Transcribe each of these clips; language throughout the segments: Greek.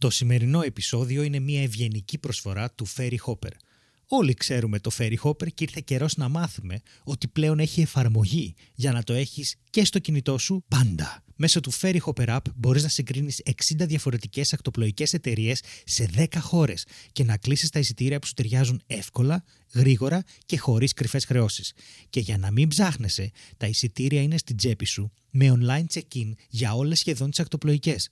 Το σημερινό επεισόδιο είναι μια ευγενική προσφορά του Ferry Hopper. Όλοι ξέρουμε το Ferry Hopper και ήρθε καιρός να μάθουμε ότι πλέον έχει εφαρμογή για να το έχεις και στο κινητό σου πάντα. Μέσω του Ferry Hopper App μπορείς να συγκρίνεις 60 διαφορετικές ακτοπλοϊκές εταιρείες σε 10 χώρες και να κλείσεις τα εισιτήρια που σου ταιριάζουν εύκολα, γρήγορα και χωρίς κρυφές χρεώσεις. Και για να μην ψάχνεσαι, τα εισιτήρια είναι στην τσέπη σου με online check-in για όλες σχεδόν τις ακτοπλοϊκές.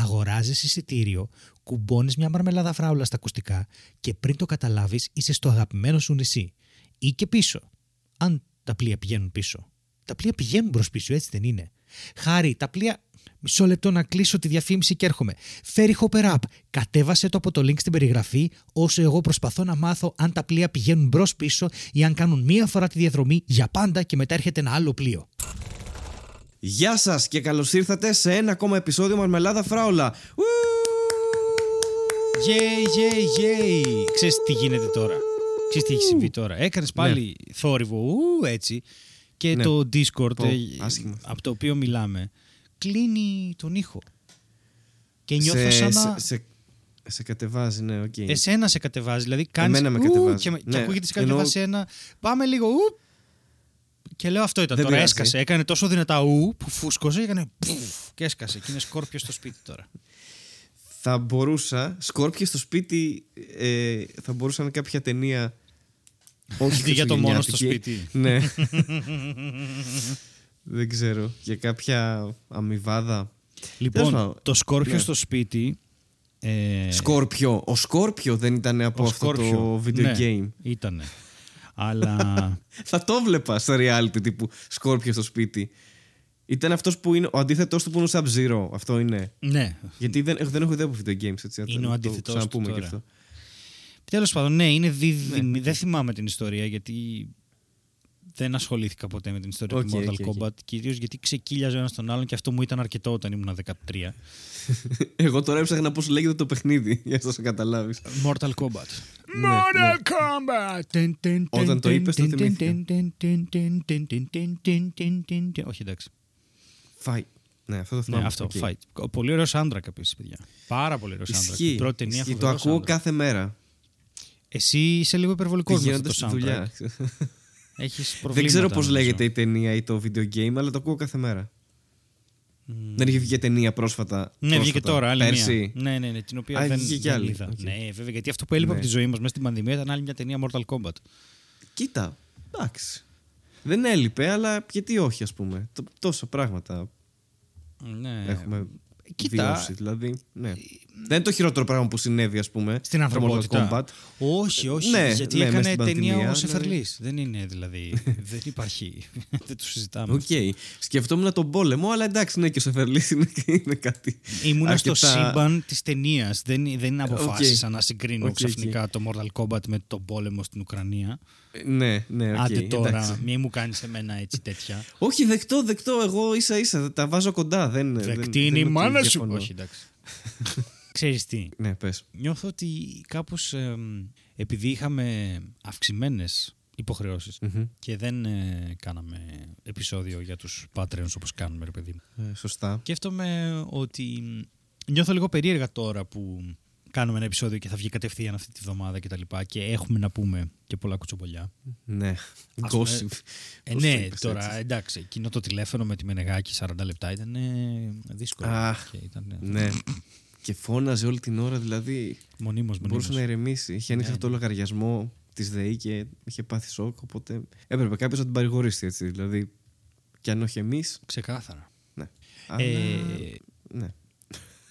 Αγοράζεις εισιτήριο, κουμπώνεις μια μαρμελάδα φράουλα στα ακουστικά και πριν το καταλάβεις είσαι στο αγαπημένο σου νησί. Ή και πίσω. Αν τα πλοία πηγαίνουν πίσω. Τα πλοία πηγαίνουν μπρος πίσω, έτσι δεν είναι. Χάρη, τα πλοία. Μισό λεπτό να κλείσω τη διαφήμιση και έρχομαι. Ferryhopper App. Κατέβασε το από το link στην περιγραφή, όσο εγώ προσπαθώ να μάθω αν τα πλοία πηγαίνουν μπρος πίσω ή αν κάνουν μία φορά τη διαδρομή για πάντα και μετά έρχεται ένα άλλο πλοίο. Γεια σας και καλώς ήρθατε σε ένα ακόμα επεισόδιο Μαρμελάδα Φράουλα. Ου! Yay, yay, yay. Ξέρεις τι γίνεται τώρα. Ξέρεις τι έχει συμβεί τώρα. Έκανες πάλι θόρυβο, ου, έτσι. Και Ναι. το Discord, Πω, ε, άσχημα. από το οποίο μιλάμε, κλείνει τον ήχο. Και νιώθω σε, σαν να... σε, σε, σε κατεβάζει, ναι, οκ. Εσένα σε κατεβάζει. Δηλαδή κάνεις Εμένα με ου, κατεβάζει. Και, με- και Ναι, ακούγεται σε ενώ- κατεβάζει ένα. Πάμε λίγο. Ου, και λέω αυτό ήταν. Δεν τώρα πειράζει. έσκασε. Έκανε τόσο δυνατά ου που φούσκωσε. Έκανε πουφ, και έσκασε. Και είναι σκόρπιο στο σπίτι τώρα. Θα μπορούσα, σκόρπια στο σπίτι, ε, θα μπορούσα να είναι κάποια ταινία. Όχι Αντί για το μόνο στο χριστουγεννιάτικη. σπίτι. Ναι. Δεν ξέρω. Για κάποια αμοιβάδα. Λοιπόν, πάντων, το σκόρπιο ναι. στο σπίτι. Ε, Σκόρπιο. Ο Σκόρπιο δεν ήταν από ο αυτό Σκόρπιο, το video ναι, game. Ήτανε. Αλλά. Θα το βλέπα στο reality τύπου Scorpion στο σπίτι. Ήταν αυτός που είναι ο αντίθετος του που είναι ο Sub-Zero. Αυτό είναι. ναι. Γιατί δεν, δεν έχω ιδέα από video games. Έτσι, Είναι ο να αντίθετος Το ξαναπούμε του και τώρα. αυτό. Τέλος πάντων, ναι, είναι δίδυμη. Δεν θυμάμαι την ιστορία γιατί δεν ασχολήθηκα ποτέ με την ιστορία Οκ, του Mortal ok, ok. Kombat. Κυρίως γιατί ξεκοίλιαζε ο ένας τον άλλον και αυτό μου ήταν αρκετό όταν ήμουν 13. Εγώ τώρα έψαχνα πώς λέγεται το παιχνίδι, για να το καταλάβει. Mortal Kombat. Ναι, Mortal Kombat! Όταν το είπες, το θυμήθηκα. Όχι, εντάξει. Fight. Ναι, αυτό το Ναι, θυμάμαι. αυτό. Ok. Fight. Ο- Πολύ ωραίος άντρας επίσης, παιδιά. Πάρα πολύ ωραίος άντρας. Ισχύει. Η πρώτη ταινία Ισχύει. Το φοβερός ακούω άντρας. κάθε μέρα. Εσύ είσαι λίγο υπερβολικό με Πηγαίνοντας αυτό στη το soundtrack. Δουλειά. Έχεις Δεν προβλήματα. ξέρω πώς νομίζω. λέγεται η ταινία ή το video game, αλλά το ακούω κάθε μέρα. Δεν είχε βγει ταινία πρόσφατα. Ναι, βγήκε πρόσφατα, τώρα άλλη πέρσι. μία. Ναι, ναι, ναι, την οποία Α, δεν, βγήκε κι δεν άλλη. είδα. Οκ. Ναι, βέβαια, γιατί αυτό που έλειπε Ναι. από τη ζωή μας μέσα στην πανδημία ήταν άλλη μια ταινία Mortal Kombat. Κοίτα, εντάξει. Δεν έλειπε, αλλά γιατί όχι, ας πούμε. Τ- Τόσα πράγματα Ναι. έχουμε κοίτα, βιώσει. Δηλαδή, ναι. Δεν είναι το χειρότερο πράγμα που συνέβη, ας πούμε. Στην το ανθρωπότητα. Mortal Kombat. Όχι, όχι. Ναι, γιατί ναι, έκανε μες στην ταινία πανδημία, ο ναι. Σεφερλή. Δεν είναι δηλαδή. δεν υπάρχει. δεν το συζητάμε. Οκ. Σκεφτόμουν τον πόλεμο, αλλά εντάξει, ναι, και ο Σεφερλή είναι, είναι κάτι. Ήμουνα στο αρκετά- σύμπαν της ταινίας. Δεν, δεν αποφάσισα Οκ. να συγκρίνω Ok, ok. ξαφνικά το Mortal Kombat με τον πόλεμο στην Ουκρανία. Ε, Ναι, ναι, οκ. Άντε τώρα, εντάξει. μη μου κάνεις εμένα έτσι τέτοια. Όχι, δεκτό, δεκτό. Εγώ ίσα ίσα τα βάζω κοντά. Δεν, Δεκτή δεν, είναι η δεν μάνα σου. διαφωνώ. Όχι, εντάξει. Ξέρεις τι, Ναι, πες. νιώθω ότι κάπως εμ, επειδή είχαμε αυξημένες υποχρεώσεις Μμμ. και δεν ε, κάναμε επεισόδιο για τους Patreons όπως κάνουμε ρε παιδί μου. Ε, σωστά. Σκέφτομαι ότι μ, νιώθω λίγο περίεργα τώρα που κάνουμε ένα επεισόδιο και θα βγει κατευθείαν αυτή τη βδομάδα και τα λοιπά και έχουμε να πούμε και πολλά κουτσομπολιά. Ναι. Ας πούμε, Gossip. Ε, Πώς το ναι, είπες τώρα έτσι. εντάξει, εκείνο το τηλέφωνο με τη Μενεγάκη 40 λεπτά ήταν ε, δύσκολο. Αχ, και ήταν Ναι. Και φώναζε όλη την ώρα, δηλαδή. μονίμως, Μπορούσε μονίμως. να ηρεμήσει. Είχε ανοίξει Ναι, αυτό το λογαριασμό της ΔΕΗ και είχε πάθει σοκ. Οπότε έπρεπε κάποιος να την παρηγορήσει έτσι. Δηλαδή, κι αν όχι εμείς. Ξεκάθαρα. Ναι. Αλλά, Ε, ναι.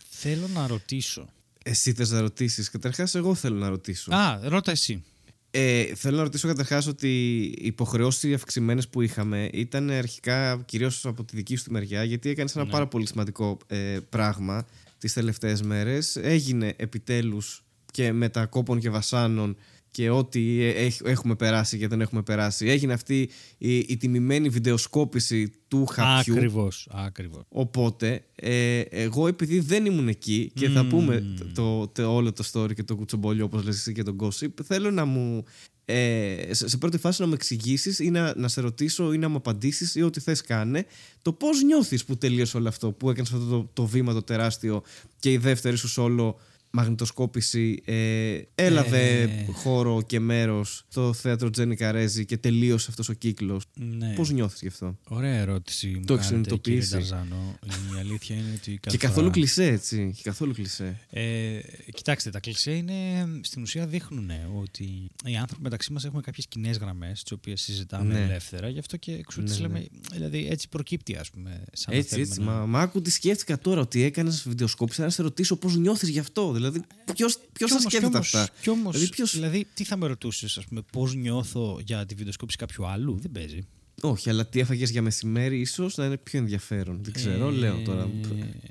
θέλω να ρωτήσω. Εσύ θες να ρωτήσεις. Καταρχάς, εγώ θέλω να ρωτήσω. Α, ρώτα εσύ. Ε, θέλω να ρωτήσω καταρχάς ότι οι υποχρεώσεις αυξημένες που είχαμε ήταν αρχικά κυρίως από τη δική σου τη μεριά, γιατί έκανες ένα Ναι. πάρα πολύ σημαντικό ε, πράγμα τις τελευταίες μέρες. Έγινε επιτέλους και με τα κόπων και βασάνων και ό,τι ε, έχ- έχουμε περάσει και δεν έχουμε περάσει. Έγινε αυτή η, η τιμημένη βιντεοσκόπηση του χαπιού. Ακριβώς, ακριβώς. Οπότε, ε, εγώ επειδή δεν ήμουν εκεί και θα Μμμ. πούμε το, το, όλο το story και το κουτσομπολιό όπως λες εσύ και τον gossip, θέλω να μου, ε, σε, σε πρώτη φάση να μου εξηγήσεις ή να, να σε ρωτήσω ή να μου απαντήσεις ή ό,τι θες κάνε, το πώς νιώθεις που τελείωσε όλο αυτό, που έκανες αυτό το, το βήμα το τεράστιο και η δεύτερη σου solo μαγνητοσκόπηση ε, έλαβε Ε. χώρο και μέρος στο θέατρο Τζένι Καρέζη και τελείωσε αυτός ο κύκλος. Ναι. Πώς νιώθεις γι' αυτό; Ωραία ερώτηση. Μου Το έχεις κάνετε, κύριε συνειδητοποιήσει; Ταρζάνο. Η αλήθεια είναι ότι κάθε και καθόλου φορά- κλισέ έτσι. Και καθόλου κλισέ. Ε, κοιτάξτε, τα κλισέ είναι στην ουσία δείχνουν ότι οι άνθρωποι μεταξύ μας έχουμε κάποιες κοινέ γραμμές, τις οποίες συζητάμε Ναι. ελεύθερα. Γι' αυτό και εξού τις Ναι, ναι. λέμε. Δηλαδή έτσι προκύπτει, ας πούμε. Σαν να Έτσι, θέλουμε έτσι. να- Μα, μα άκου τι σκέφτηκα τώρα ότι έκανες βιντεοσκόπηση να σε ρωτήσω πώς νιώθεις γι' αυτό. Δηλαδή, ποιο Κι θα όμως- σκέφτεται κι όμως- αυτά; κι όμως, Δηλαδή, ποιος- δηλαδή, τι θα με ρωτούσες, ας πούμε, πώς νιώθω για τη βιντεοσκόπηση κάποιου άλλου; Δεν παίζει. Όχι, αλλά τι έφαγες για μεσημέρι, ίσως να είναι πιο ενδιαφέρον. Δεν ξέρω, Ε, λέω τώρα.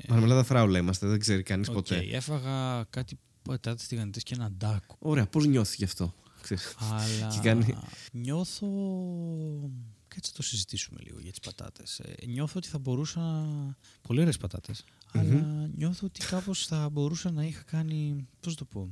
Μαρμελάδα φράουλα είμαστε, δεν ξέρει κανείς Οκ, ποτέ. έφαγα κάτι πατάτες τηγανιτές και έναν τάκο. Ωραία, πώς νιώθεις γι' αυτό. Ξέρεις. Αλλά Και κάνει- νιώθω. Κάτσε να το συζητήσουμε λίγο για τις πατάτες. Ε, νιώθω ότι θα μπορούσα. Πολύ ωραίες πατάτες. Αλλά νιώθω ότι κάπως θα μπορούσα να είχα κάνει. Πώς να το πω.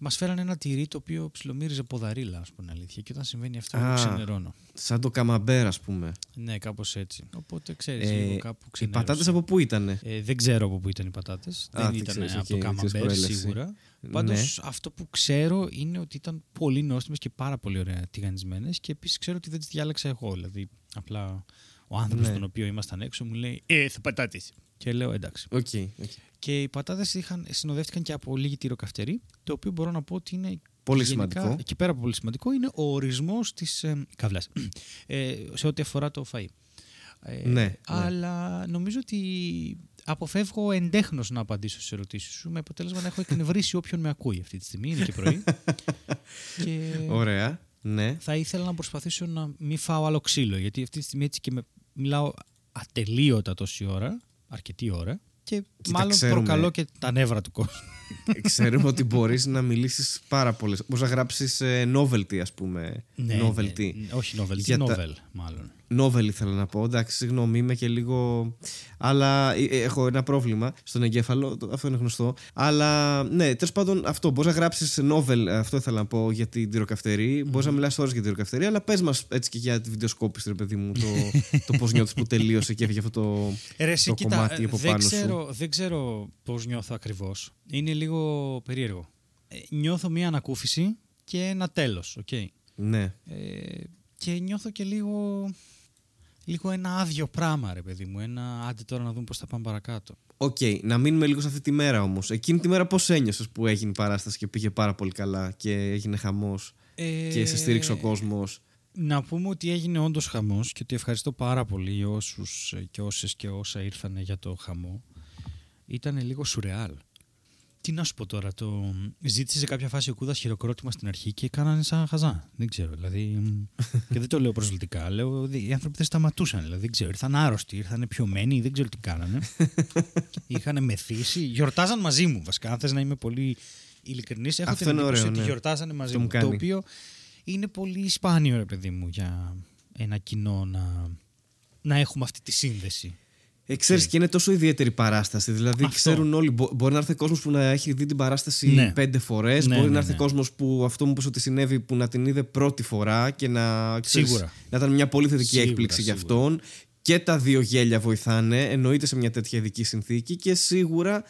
Μας φέρανε ένα τυρί το οποίο ψιλομύριζε ποδαρίλα, ας πούμε αλήθεια. Και όταν συμβαίνει αυτό, Α. εγώ ξενερώνω. Σαν το καμαμπέρ, ας πούμε. Ναι, κάπως έτσι. Οπότε ξέρεις, Ε, λίγο κάπου οι ξενέρωσα. πατάτες από πού ήταν. Ε, δεν ξέρω από πού ήταν οι πατάτες. Α, Δεν δεν ήταν ξέρεις, από οκ, το δεν ξέρεις καμαμπέρ προέλευση. σίγουρα. Ναι. Πάντως αυτό που ξέρω είναι ότι ήταν πολύ νόστιμες και πάρα πολύ ωραία τηγανισμένες και επίσης ξέρω ότι δεν τις διάλεξα εγώ. Δηλαδή, απλά ο άνθρωπος Ναι. τον οποίο ήμασταν έξω μου λέει Ε, θα πατάτες. Και λέω εντάξει. Οκ. οκ. Και οι πατάτες συνοδεύτηκαν και από λίγη τυροκαυτερή, το οποίο μπορώ να πω ότι είναι. Πολύ γενικά, σημαντικό. Και πέρα από πολύ σημαντικό, είναι ο ορισμός της ε, καύλα. ε, σε ό,τι αφορά το φαΐ. Ε, Ναι, ναι. Αλλά νομίζω ότι αποφεύγω εντέχνως να απαντήσω στις ερωτήσεις σου με αποτέλεσμα να έχω εκνευρίσει όποιον με ακούει αυτή τη στιγμή. Είναι και πρωί. και Ωραία. Ναι. θα ήθελα να προσπαθήσω να μην φάω άλλο ξύλο. Γιατί αυτή τη στιγμή έτσι και με, μιλάω ατελείωτα τόση ώρα, αρκετή ώρα. Και Κοίτα, μάλλον ξέρουμε. προκαλώ και τα νεύρα του κόσμου. Ξέρουμε ότι μπορείς να μιλήσεις πάρα πολλές. Μπορείς να γράψεις novelty, ας πούμε. novelty. ναι, ναι, όχι novelty, Για τα- novel μάλλον. Novel ήθελα να πω. Εντάξει, συγγνώμη, είμαι και λίγο. Αλλά ε, ε, έχω ένα πρόβλημα στον εγκέφαλο, το- αυτό είναι γνωστό. Αλλά ναι, τέλος πάντων αυτό. Μπορείς να γράψεις novel, αυτό ήθελα να πω για την τυροκαυτερή. Μπορείς να μιλάς ώρες για την τυροκαυτερή, αλλά πες μας έτσι και για τη βιντεοσκόπηση, ρε παιδί μου, το, το πώς νιώθεις που τελείωσε και έφυγε αυτό το, Ε, Ρε, εσύ, το κοίτα, κομμάτι ε, από δεν πάνω σου. ξέρω, δεν ξέρω πώς νιώθω ακριβώς. Είναι λίγο περίεργο. Ε, νιώθω μία ανακούφιση και ένα τέλος, οκ. Ναι. Ε, και νιώθω και λίγο, λίγο ένα άδειο πράγμα, ρε παιδί μου. Ένα άντε τώρα να δούμε πώς θα πάμε παρακάτω. Οκ, να μείνουμε λίγο σε αυτή τη μέρα όμως. Εκείνη τη μέρα πώς ένιωσες που έγινε η παράσταση και πήγε πάρα πολύ καλά και έγινε χαμός Ε, και σε στήριξε ο κόσμος; Να πούμε ότι έγινε όντως χαμός και ότι ευχαριστώ πάρα πολύ όσους ε, και όσες και όσα ήρθαν για το χαμό. Ήταν λίγο σουρεάλ. Τι να σου πω τώρα, το ζήτησε σε κάποια φάση ο Κούδας χειροκρότημα στην αρχή και κάνανε σαν χαζά. Δεν ξέρω, δηλαδή. μ, και δεν το λέω προσβλητικά. Λέω ότι οι άνθρωποι δεν σταματούσαν. Δηλαδή, δεν ξέρω, ήρθαν άρρωστοι, ήρθαν πιωμένοι, δεν ξέρω τι κάνανε. Είχαν μεθύσει. Γιορτάζαν μαζί μου, βασικά. Αν θες να είμαι πολύ ειλικρινής, έχω Αυτό την είναι εντύπωση ωραίο, ότι ναι. γιορτάζανε μαζί Αυτό μου μου. Το κάνει. οποίο είναι πολύ σπάνιο, ρε παιδί μου, για ένα κοινό να, να έχουμε αυτή τη σύνδεση. Ε, ξέρεις, και είναι τόσο ιδιαίτερη παράσταση. Δηλαδή, Αυτό. ξέρουν όλοι. μπο- μπορεί να έρθει κόσμος που να έχει δει την παράσταση Ναι. πέντε φορές. Ναι, μπορεί ναι, να έρθει ναι. κόσμος που αυτό μου είπες ότι συνέβη που να την είδε πρώτη φορά και να. ξέρεις, Σίγουρα. Να ήταν μια πολύ θετική Σίγουρα, έκπληξη για σίγουρα. αυτόν. Και τα δύο γέλια βοηθάνε, εννοείται σε μια τέτοια ειδική συνθήκη και σίγουρα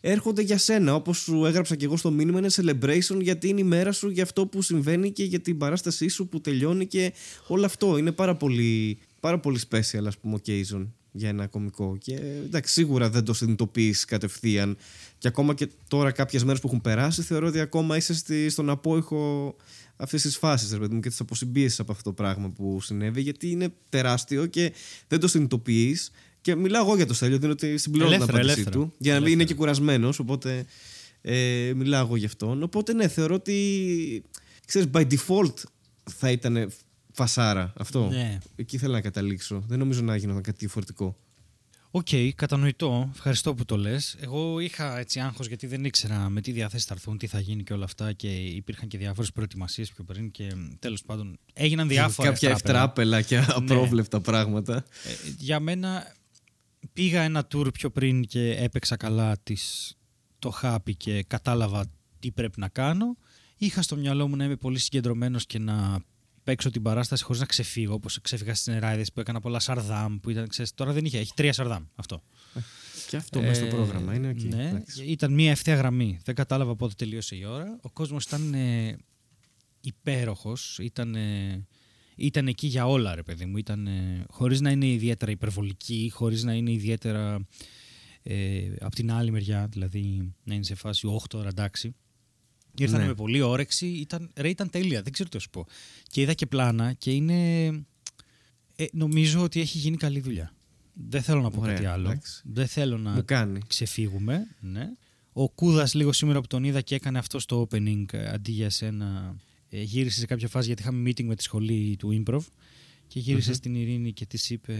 έρχονται για σένα. Όπως σου έγραψα και εγώ στο μήνυμα, είναι celebration γιατί είναι η μέρα σου για αυτό που συμβαίνει και για την παράστασή σου που τελειώνει και όλο αυτό. Είναι πάρα πολύ, πάρα πολύ special, ας πούμε, occasion για ένα κωμικό. Και εντάξει, σίγουρα δεν το συνειδητοποιείς κατευθείαν. Και ακόμα και τώρα, κάποιες μέρες που έχουν περάσει, θεωρώ ότι ακόμα είσαι στη, στον απόϊχο αυτής της φάσης, ρε παιδί μου, και της αποσυμπίεσης από αυτό το πράγμα που συνέβη, γιατί είναι τεράστιο και δεν το συνειδητοποιείς. Και μιλάω εγώ για το Στέλιο, δίνω τη συμπληρώνω την Ελεύθερα, απάντησή ελεύθερα. του. Για να μην Ελεύθερα. είναι και κουρασμένος, οπότε ε, μιλάω εγώ γι' αυτόν. Οπότε ναι, θεωρώ ότι. ξέρεις, by default θα ήταν φασάρα αυτό. Ναι. Εκεί θέλω να καταλήξω. Δεν νομίζω να γινόταν κάτι διαφορετικό. Οκ, κατανοητό. Ευχαριστώ που το λες. Εγώ είχα έτσι άγχος γιατί δεν ήξερα με τι διάθεση θα έρθουν, τι θα γίνει και όλα αυτά και υπήρχαν και διάφορες προετοιμασίες πιο πριν και τέλος πάντων έγιναν διάφορα. Κάποια ευτράπελα. ευτράπελα και απρόβλεπτα πράγματα. Ε, για μένα πήγα ένα tour πιο πριν και έπαιξα καλά της, το χάπι και κατάλαβα τι πρέπει να κάνω. Είχα στο μυαλό μου να είμαι πολύ συγκεντρωμένος και να παίξω την παράσταση χωρίς να ξεφύγω, όπως ξέφυγα στις νεράιδες που έκανα πολλά σαρδάμ. Που ήταν, ξέρεις, τώρα δεν είχε, έχει τρία σαρδάμ αυτό. Και αυτό μέσα στο πρόγραμμα είναι εκεί. Ναι, εντάξει. ήταν μία ευθεία γραμμή. Δεν κατάλαβα πότε τελείωσε η ώρα. Ο κόσμος ήταν ε, υπέροχος. Ήταν, ε, ήταν εκεί για όλα, ρε παιδί μου. Ήταν, ε, χωρίς να είναι ιδιαίτερα υπερβολική, χωρίς να είναι ιδιαίτερα ε, από την άλλη μεριά, δηλαδή να είναι σε φάση 8 ώρα εντάξει. Ήρθαν Ναι. με πολύ όρεξη, ήταν, ρε, ήταν τέλεια, δεν ξέρω τι να σου πω. Και είδα και πλάνα και είναι... Ε, νομίζω ότι έχει γίνει καλή δουλειά. Δεν θέλω να πω Ωραία, κάτι άλλο. εντάξει. Δεν θέλω να Μου κάνει. ξεφύγουμε. Ναι. Ο Κούδας, λίγο σήμερα που τον είδα και έκανε αυτό στο opening ε, αντί για σένα. ε, γύρισε σε κάποια φάση γιατί είχαμε meeting με τη σχολή του improv και γυρισε στην Ειρήνη και της είπε.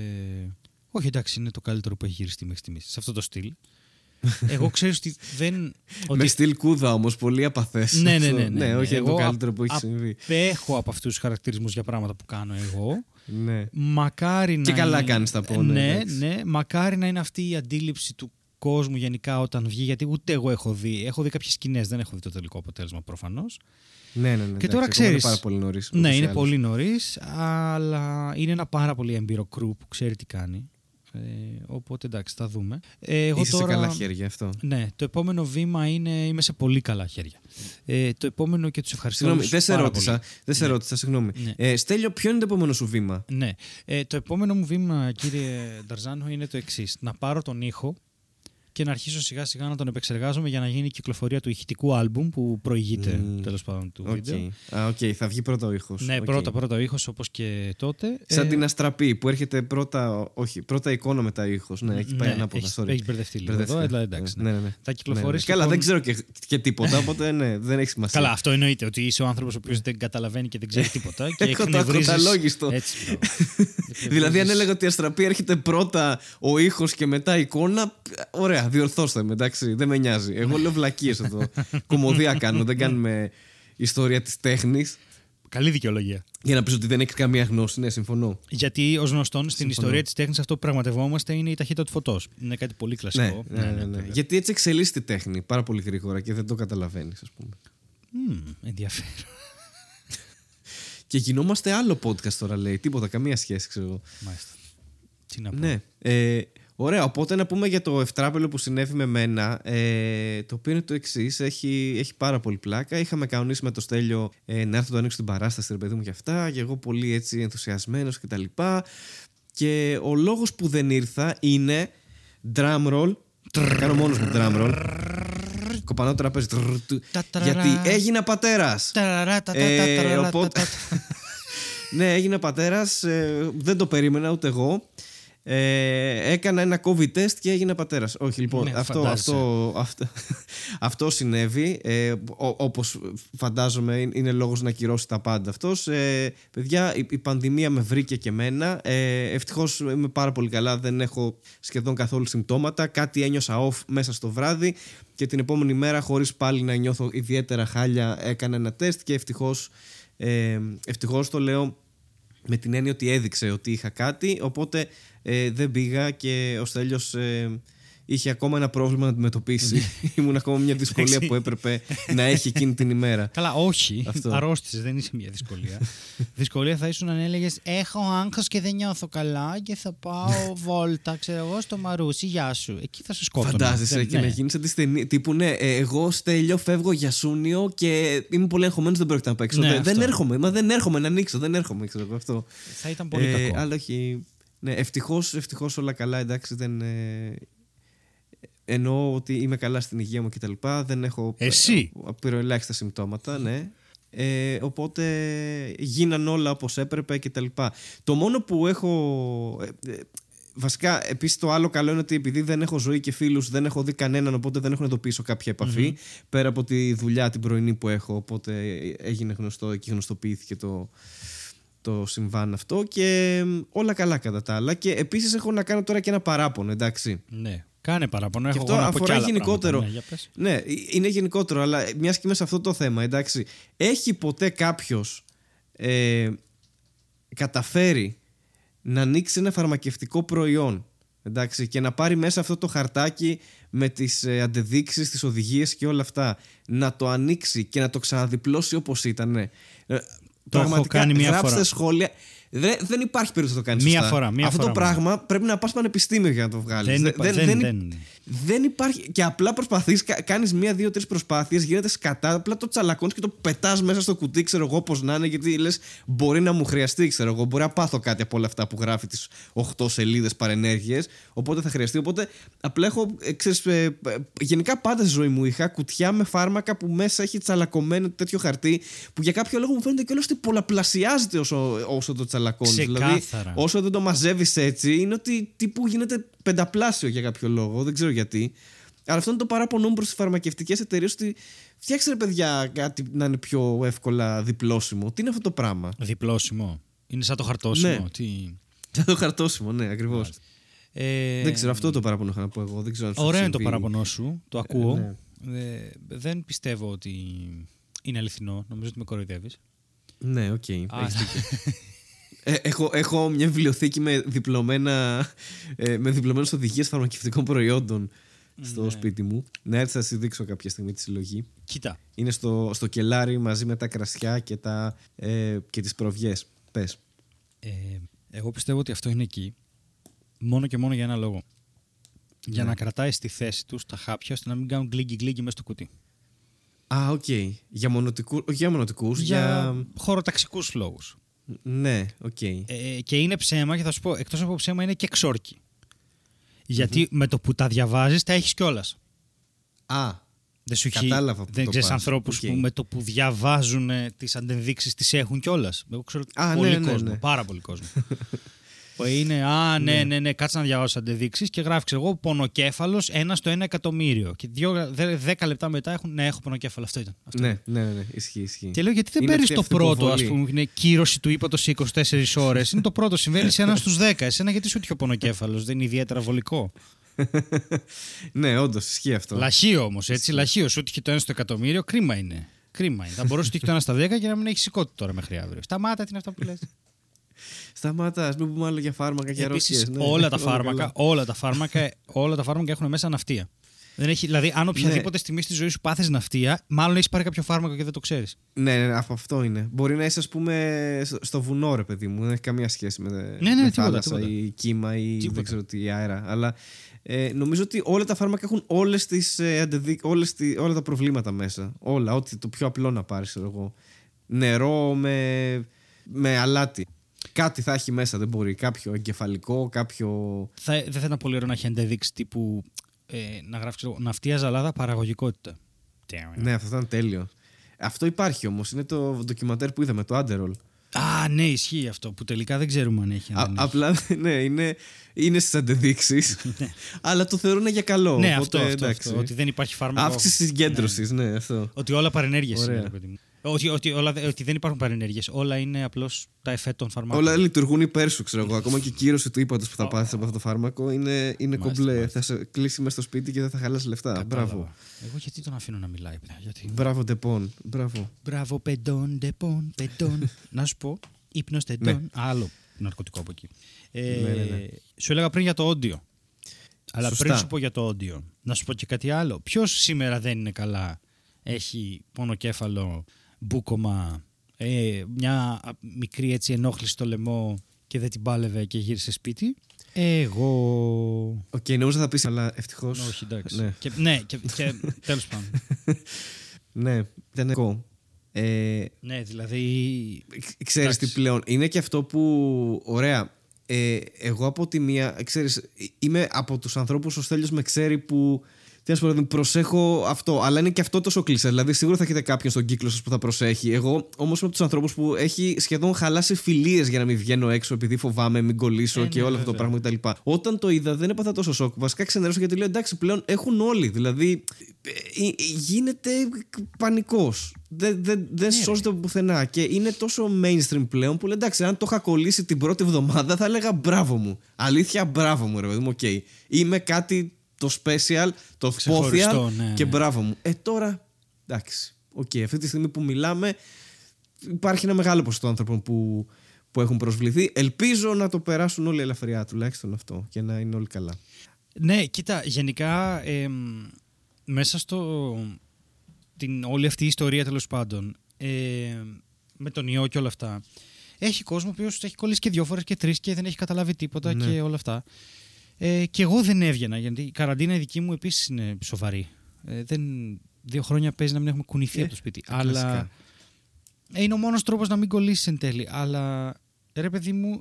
Όχι, εντάξει, είναι το καλύτερο που έχει γυριστεί μέχρι στιγμής. Σε αυτό το στυλ. Εγώ ξέρω ότι δεν. Ότι Με στυλ κούδα όμως, πολύ απαθές. ναι, ναι, ναι, ναι, ναι. όχι, είναι Εγώ το καλύτερο που έχει απ- συμβεί. απέχω από αυτούς τους χαρακτηρισμούς για πράγματα που κάνω εγώ. Ναι. Μακάρι Και να καλά είναι- κάνεις τα πω, ναι, ναι, εντάξει. ναι, μακάρι να είναι αυτή η αντίληψη του κόσμου γενικά όταν βγει, γιατί ούτε εγώ έχω δει. Έχω δει κάποιες σκηνές, δεν έχω δει το τελικό αποτέλεσμα προφανώς. Ναι, ναι, ναι. Και εντάξει, τώρα ακόμα ξέρει. Είναι πάρα πολύ νωρίς. Ναι, είναι πολύ νωρίς, αλλά είναι ένα πάρα πολύ έμπειρο κρου που ξέρει τι κάνει. Ε, οπότε εντάξει, θα δούμε. Ε, εγώ Είσαι τώρα... σε καλά χέρια αυτό; Ναι, το επόμενο βήμα είναι. Είμαι σε πολύ καλά χέρια. Ε, το επόμενο και τους ευχαριστώ. Συγγνώμη, όλους δεν σε πάρα ρώτησα. πολύ. Δεν σε Ναι. ρώτησα, συγγνώμη. Ναι. Ε, Στέλιο, ποιο είναι το επόμενο σου βήμα; Ναι. Ε, το επόμενο μου βήμα, κύριε Νταρζάνο, είναι το εξής. Να πάρω τον ήχο και να αρχίσω σιγά σιγά να τον επεξεργάζομαι για να γίνει η κυκλοφορία του ηχητικού άλμπουμ που προηγείται Μμμ. τέλος πάντων του Οκ. βίντεο. Α, οκ, θα βγει πρώτα ο ήχος. Ναι, πρώτα πρώτα ο ήχος όπως και τότε. Σαν Ε, την αστραπή που έρχεται πρώτα. Όχι, πρώτα εικόνα μετά ήχος. Ναι, έχει πάει ναι, ανάποδα. έχεις- sorry. έχεις μπερδευτεί λίγο εδώ, Μπερδεύτηκα. αλλά εντάξει. Ναι, ναι, ναι. Θα κυκλοφορήσει. Καλά, λοιπόν- δεν ξέρω και, και τίποτα, οπότε ναι, δεν έχει σημασία. Καλά, αυτό εννοείται ότι είσαι ο άνθρωπος ο οποίος δεν καταλαβαίνει και δεν ξέρει τίποτα. Και Έχω το εκνευρίζεις- ακροταλόγιστο. Έτσι. μπράβο. Δηλαδή, αν Εκνευρίζεις- έλεγα ότι η αστραπή έρχεται πρώτα ο ήχος και μετά η εικόνα, ωραία, διορθώστε με, εντάξει, δεν με νοιάζει. Εγώ λέω βλακίες εδώ. Κομμωδία κάνω, δεν κάνουμε ιστορία της τέχνης. Καλή δικαιολογία. Για να πεις ότι δεν έχει καμία γνώση, ναι, συμφωνώ. Γιατί ως γνωστόν στην Συμφωνώ. ιστορία της τέχνης αυτό που πραγματευόμαστε είναι η ταχύτητα του φωτός. Είναι κάτι πολύ Ναι, κλασικό. ναι, ναι, ναι. βέβαια. Γιατί έτσι εξελίσσεται η τέχνη πάρα πολύ γρήγορα και δεν το καταλαβαίνεις, ας πούμε. Μμμ, ενδιαφέρον. Και γινόμαστε άλλο podcast τώρα, λέει. Τίποτα, καμία σχέση, ξέρω εγώ. Μάλιστα. Τι να πω. Ναι. Ε, ωραία, οπότε να πούμε για το ευτράπελο που συνέβη με μένα. Ε, το οποίο είναι το εξής. Έχει, έχει πάρα πολύ πλάκα. Είχαμε κανονίσει με το Στέλιο ε, να έρθω το ανοίξω την παράσταση, ρε παιδί μου, και αυτά. Και εγώ πολύ έτσι ενθουσιασμένος κτλ. Και, και ο λόγος που δεν ήρθα είναι drum roll. Θα κάνω μόνος μου drum roll. Κοπανό τραπέζι. Τρρρ, του- Ταταραρα. Γιατί έγινα πατέρας. Ταραρα, τα, τα, Ε, τα, ταραρα, οπότε- τα, τα. ναι, έγινα πατέρας. δεν το περίμενα ούτε εγώ. Ε, έκανα ένα COVID test και έγινα πατέρας. Όχι, λοιπόν, Ναι, αυτό, φαντάζεσαι. αυτό, αυτό, αυτό συνέβη. Ε, Όπως φαντάζομαι είναι- είναι λόγος να ακυρώσει τα πάντα αυτός. Ε, παιδιά, η, η πανδημία με βρήκε και εμένα. Ε, Ευτυχώς είμαι πάρα πολύ καλά. Δεν έχω σχεδόν καθόλου συμπτώματα. Κάτι ένιωσα off μέσα στο βράδυ και την επόμενη μέρα, χωρίς πάλι να νιώθω ιδιαίτερα χάλια, έκανα ένα τεστ και ευτυχώς, ε, ευτυχώς το λέω με την έννοια ότι έδειξε ότι είχα κάτι οπότε ε, δεν πήγα και ο Στέλιος ε, είχε ακόμα ένα πρόβλημα να αντιμετωπίσει ήμουν ακόμα μια δυσκολία Εντάξει. που έπρεπε να έχει εκείνη την ημέρα Καλά, όχι. Αυτό. Αρρώστησες, δεν είσαι μια δυσκολία. δυσκολία θα ήσουν αν έλεγες Έχω άγχος και δεν νιώθω καλά και θα πάω βόλτα, ξέρω εγώ, στο μαρούσι. Γεια σου. Εκεί θα σε σκότωνα. Φαντάζεσαι Δεν- και ναι. να γίνεις σαν τη στενή. Τύπου ναι, ε, εγώ Στέλιο φεύγω για Σούνιο και είμαι πολύ αγχωμένος, δεν πρόκειται να παίξω. Ναι, δεν, δεν αυτό. έρχομαι, μα δεν έρχομαι να ανοίξω, δεν έρχομαι, ξέρω εγώ αυτό. Θα ήταν πολύ Ε, κακό. Αλλά όχι. Ναι, ευτυχώς, ευτυχώς όλα καλά, εντάξει, δεν. Ε, εννοώ ότι είμαι καλά στην υγεία μου κτλ. Δεν έχω Εσύ; ε, απειροελάχιστα συμπτώματα, ναι. Ε, οπότε γίναν όλα όπως έπρεπε κτλ. Το μόνο που έχω. ε, ε, βασικά, επίσης το άλλο καλό είναι ότι επειδή δεν έχω ζωή και φίλους, δεν έχω δει κανέναν, οπότε δεν έχω να εντοπίσω κάποια επαφή, Πέρα από τη δουλειά την πρωινή που έχω, οπότε έγινε γνωστό, εκεί γνωστοποιήθηκε το, το συμβάν αυτό και μ, όλα καλά κατά τα άλλα. Και επίσης έχω να κάνω τώρα και ένα παράπονο, εντάξει. Ναι. Κάνε παραπονό. Έχω αυτό εγώ να πω αφορά κι άλλα γενικότερο. πράγματα. Ναι, για πες. Ναι, είναι γενικότερο, αλλά μιας και είμαι σε αυτό το θέμα, εντάξει. Έχει ποτέ κάποιος ε, καταφέρει να ανοίξει ένα φαρμακευτικό προϊόν εντάξει, και να πάρει μέσα αυτό το χαρτάκι με τις ε, αντεδείξεις, τις οδηγίες και όλα αυτά να το ανοίξει και να το ξαναδιπλώσει όπως ήταν ε, Το έχω πραγματικά κάνει μία γράψτε φορά. σχόλια. Δεν, δεν υπάρχει περίπτωση να το κάνεις Μία σωστά. φορά, μία Αυτό φορά το μόνο. πράγμα πρέπει να πας πανεπιστήμιο για να το βγάλεις. Δεν, υπα- δεν, δεν, δεν υπάρχει. Και απλά προσπαθείς, κάνεις μία, δύο, τρεις προσπάθειες, γίνεται σκατά, απλά το τσαλακώνεις και το πετάς μέσα στο κουτί, ξέρω εγώ πώς να είναι, γιατί λες, μπορεί να μου χρειαστεί, ξέρω εγώ, μπορεί να πάθω κάτι από όλα αυτά που γράφει τις 8 σελίδες παρενέργειες. Οπότε θα χρειαστεί. Οπότε απλά έχω. ε, ξέρεις, ε, ε, γενικά πάντα στη ζωή μου είχα κουτιά με φάρμακα που μέσα έχει τσαλακωμένο τέτοιο χαρτί που για κάποιο λόγο μου φαίνεται κιόλας ότι πολλαπλασιάζεται όσο, όσο το τσαλακώνει. Δηλαδή, Ξεκάθαρα. όσο δεν το μαζεύεις έτσι, είναι ότι τύπου γίνεται πενταπλάσιο για κάποιο λόγο. Δεν ξέρω γιατί. Αλλά αυτό είναι το παράπονο μου προς τις φαρμακευτικές εταιρείες ότι φτιάξτε ρε παιδιά κάτι να είναι πιο εύκολα διπλώσιμο. Τι είναι αυτό το πράγμα; Διπλώσιμο. Είναι σαν το χαρτόσημο. Ναι. Τι... Θα το χαρτόσημο, ναι, ακριβώς. Ε, Δεν ξέρω, αυτό το παράπονο είχα να πω εγώ. Δεν ξέρω αν σου Ωραίο είναι έχει το συμβεί. παράπονό σου. Το ακούω. ναι. Ε, δεν πιστεύω ότι είναι αληθινό. Νομίζω ότι με κοροϊδεύεις. Ναι, οκ. έχεις δίκιο. Ε, έχω, έχω μια βιβλιοθήκη με, διπλωμένα, ε, με διπλωμένες οδηγίες φαρμακευτικών προϊόντων στο Ναι. σπίτι μου. Ναι, έτσι θα σου δείξω κάποια στιγμή τη συλλογή. Κοίτα. Είναι στο, στο κελάρι μαζί με τα κρασιά και, τα, ε, και τις προβιές. Πες. Ε, εγώ πιστεύω ότι αυτό είναι εκεί μόνο και μόνο για ένα λόγο. Για Ναι. να κρατάεις στη θέση τους τα χάπια ώστε να μην κάνουν γκλίγκι γκλίγκι μέσα στο κουτί. Α, οκ. Για, μονωτικού, όχι για μονωτικούς, Για, για... χωροταξικούς λόγους. Ναι, οκ. Ε, και είναι ψέμα και θα σου πω, εκτός από ψέμα είναι και ξόρκι. Γιατί με το που τα διαβάζεις τα έχεις κιόλας. Α, Δεν σου έχει. Κατάλαβα που Δεν το ξέρεις πας. ανθρώπους Οκ. που με το που διαβάζουν τις αντενδείξεις τις έχουν κιόλας. Εγώ ξέρω Α, πολύ ναι, ναι, κόσμο. ναι. Πάρα πολύ κόσμο. Που είναι, α, ναι, ναι, ναι, κάτσε να διαβάσω αντενδείξεις και γράφεις, ξέρω εγώ, πονοκέφαλος ένα στο ένα εκατομμύριο. Και δύο, δε- δέκα λεπτά μετά έχουν, ναι, έχω πονοκέφαλο. Αυτό ήταν. Αυτό ναι, ναι, ναι, ναι, ισχύει, ισχύει. Και λέω, γιατί δεν Είναι παίρνεις αυτή η το πρώτο, ας αυτοπροβολή. πούμε, που είναι κίρρωση του ήπατος σε 24 ώρες. είναι το πρώτο, συμβαίνει σε ένας στους 10. Εσένα γιατί σου 'τυχε ο πονοκέφαλος, δεν είναι ιδιαίτερα βολικό; ναι, όντως, ισχύει αυτό. Λαχείο όμως, έτσι. Λαχείο. Σου τύχει το ένα στο εκατομμύριο, κρίμα είναι. Κρίμα είναι. Θα μπορούσε να τύχει το ένα στα 10 και να μην έχεις σηκώτη τώρα μέχρι αύριο. Σταμάτα, τι είναι αυτά που λες. Σταμάτας, α μην πούμε άλλο για φάρμακα και Επίσης, αρρώστιες. Ναι, όλα, τα όλα φάρμακα, καλά. όλα, τα φάρμακα, όλα τα φάρμακα έχουν μέσα ναυτία. Δεν έχει, δηλαδή, αν οποιαδήποτε Ναι. στιγμή στη ζωή σου πάθεις ναυτία, μάλλον έχεις πάρει κάποιο φάρμακο και δεν το ξέρεις. Ναι, ναι, ναι, από αυτό είναι. Μπορεί να είσαι, ας πούμε, στο- στο βουνό, ρε παιδί μου. Δεν έχει καμία σχέση με, ναι, με τίποτα, θάλασσα τίποτα. ή κύμα ή Τίποτα. δεν ξέρω τι αέρα. Αλλά ε, νομίζω ότι όλα τα φάρμακα έχουν όλες τις, ε, αντεδεί- όλες τι- όλα τα προβλήματα μέσα. Όλα. Ό,τι το πιο απλό να πάρεις, ξέρω εγώ. Νερό με, με αλάτι. Κάτι θα έχει μέσα, δεν μπορεί. Κάποιο εγκεφαλικό, κάποιο. Θα, δεν θα ήταν πολύ ωραίο να έχει αντεδείξει τύπου ε, να γράφεις ξέρω, ναυτία ζαλάδα παραγωγικότητα. Ναι, αυτό ήταν τέλειο. Αυτό υπάρχει όμως. Είναι το ντοκιματέρ που είδαμε, το Underall. Α, ναι, ισχύει αυτό που τελικά δεν ξέρουμε αν έχει. αν Α, δεν έχει. απλά ναι, είναι, είναι στις αντενδείξεις. αλλά το θεωρούν για καλό. ναι, οπότε, αυτό, αυτό, εντάξει. αυτό, Ότι δεν υπάρχει φάρμακο. Αύξηση συγκέντρωσης, ναι. αυτό. Ότι όλα παρενέργειες είναι. Ωραία. ρε παιδί μου. Ότι, ότι, όλα, ότι δεν υπάρχουν παρενέργειες. Όλα είναι απλώς τα εφέ των φαρμάκων. Όλα λειτουργούν υπέρ σου, ξέρω εγώ. Ακόμα και η κίρρωση του ήπατος που θα πάθεις από αυτό το φάρμακο είναι, είναι Μάλιστα, κομπλέ. μάλιστα. Θα σε κλείσει μέσα στο σπίτι και δεν θα χαλάσει λεφτά. Κατάλαβα. Μπράβο. Εγώ γιατί τον αφήνω να μιλάει, παιδιά. Γιατί... Μπράβο, Ντεπόν. Μπράβο. Μπράβο, πεντών, ντεπόν, πεντών. να σου πω, ύπνος τεντών. Ναι. Άλλο ναρκωτικό από εκεί. Ε, Ναι, ναι, ναι. Σου έλεγα πριν για το όντιο. Αλλά Σωστά. πριν σου πω για το όντιο, να σου πω και κάτι άλλο. Ποιος σήμερα δεν είναι καλά, έχει πονοκέφαλο, μπούκωμα, ε, μια α, μικρή έτσι ενόχληση στο λαιμό και δεν την πάλευε και γύρισε σπίτι. Εγώ. Οκ, νόμιζα θα πεις, αλλά ευτυχώς. Όχι, εντάξει. Ναι, Και, ναι, και, και τέλος πάντων. ναι ήταν εγώ. Ε, ναι, δηλαδή. Ξέρεις τι Εντάξει. πλέον, είναι και αυτό που, ωραία, ε, εγώ από τη μία, ξέρεις, είμαι από τους ανθρώπους ο Στέλιος με ξέρει που, τι να σου πω, δηλαδή, προσέχω αυτό, αλλά είναι και αυτό τόσο κλεισέ, δηλαδή σίγουρα θα έχετε κάποιον στον κύκλο σας που θα προσέχει, εγώ όμως είμαι από τους ανθρώπους που έχει σχεδόν χαλάσει φιλίες για να μην βγαίνω έξω επειδή φοβάμαι μην κολλήσω Ε, και ναι, όλο αυτό το βέβαια. πράγμα κτλ. Όταν το είδα δεν έπαθα τόσο σοκ, βασικά ξενέρωσα γιατί λέω εντάξει πλέον έχουν όλοι, δηλαδή ε, ε, γίνεται πανικός. Δεν, δεν, δεν Ναι, ρε. σώζεται από πουθενά. Και είναι τόσο mainstream πλέον που λέει εντάξει, αν το είχα κολλήσει την πρώτη εβδομάδα θα έλεγα μπράβο μου. Αλήθεια, μπράβο μου, ρε παιδί μου, οκ. Είμαι κάτι το special, το Ξεχωριστό, special ναι, και ναι. μπράβο μου. Ε, τώρα εντάξει. Οκ, αυτή τη στιγμή που μιλάμε υπάρχει ένα μεγάλο ποσοστό άνθρωπων που, που έχουν προσβληθεί. Ελπίζω να το περάσουν όλοι ελαφριά τουλάχιστον αυτό και να είναι όλοι καλά. Ναι, κοίτα, γενικά εμ, μέσα στο. Την, όλη αυτή η ιστορία τέλος πάντων. ε, με τον ιό και όλα αυτά. Έχει κόσμο ο οποίος έχει κολλήσει και δύο φορές και τρεις και δεν έχει καταλάβει τίποτα Ναι. και όλα αυτά. Ε, και εγώ δεν έβγαινα, γιατί η καραντίνα η δική μου επίσης είναι σοβαρή. Ε, δεν, δύο χρόνια παίζει να μην έχουμε κουνηθεί Ε, από το σπίτι. τα Αλλά κλασικά. ε, είναι ο μόνος τρόπος να μην κολλήσεις εν τέλει. Αλλά ρε παιδί μου,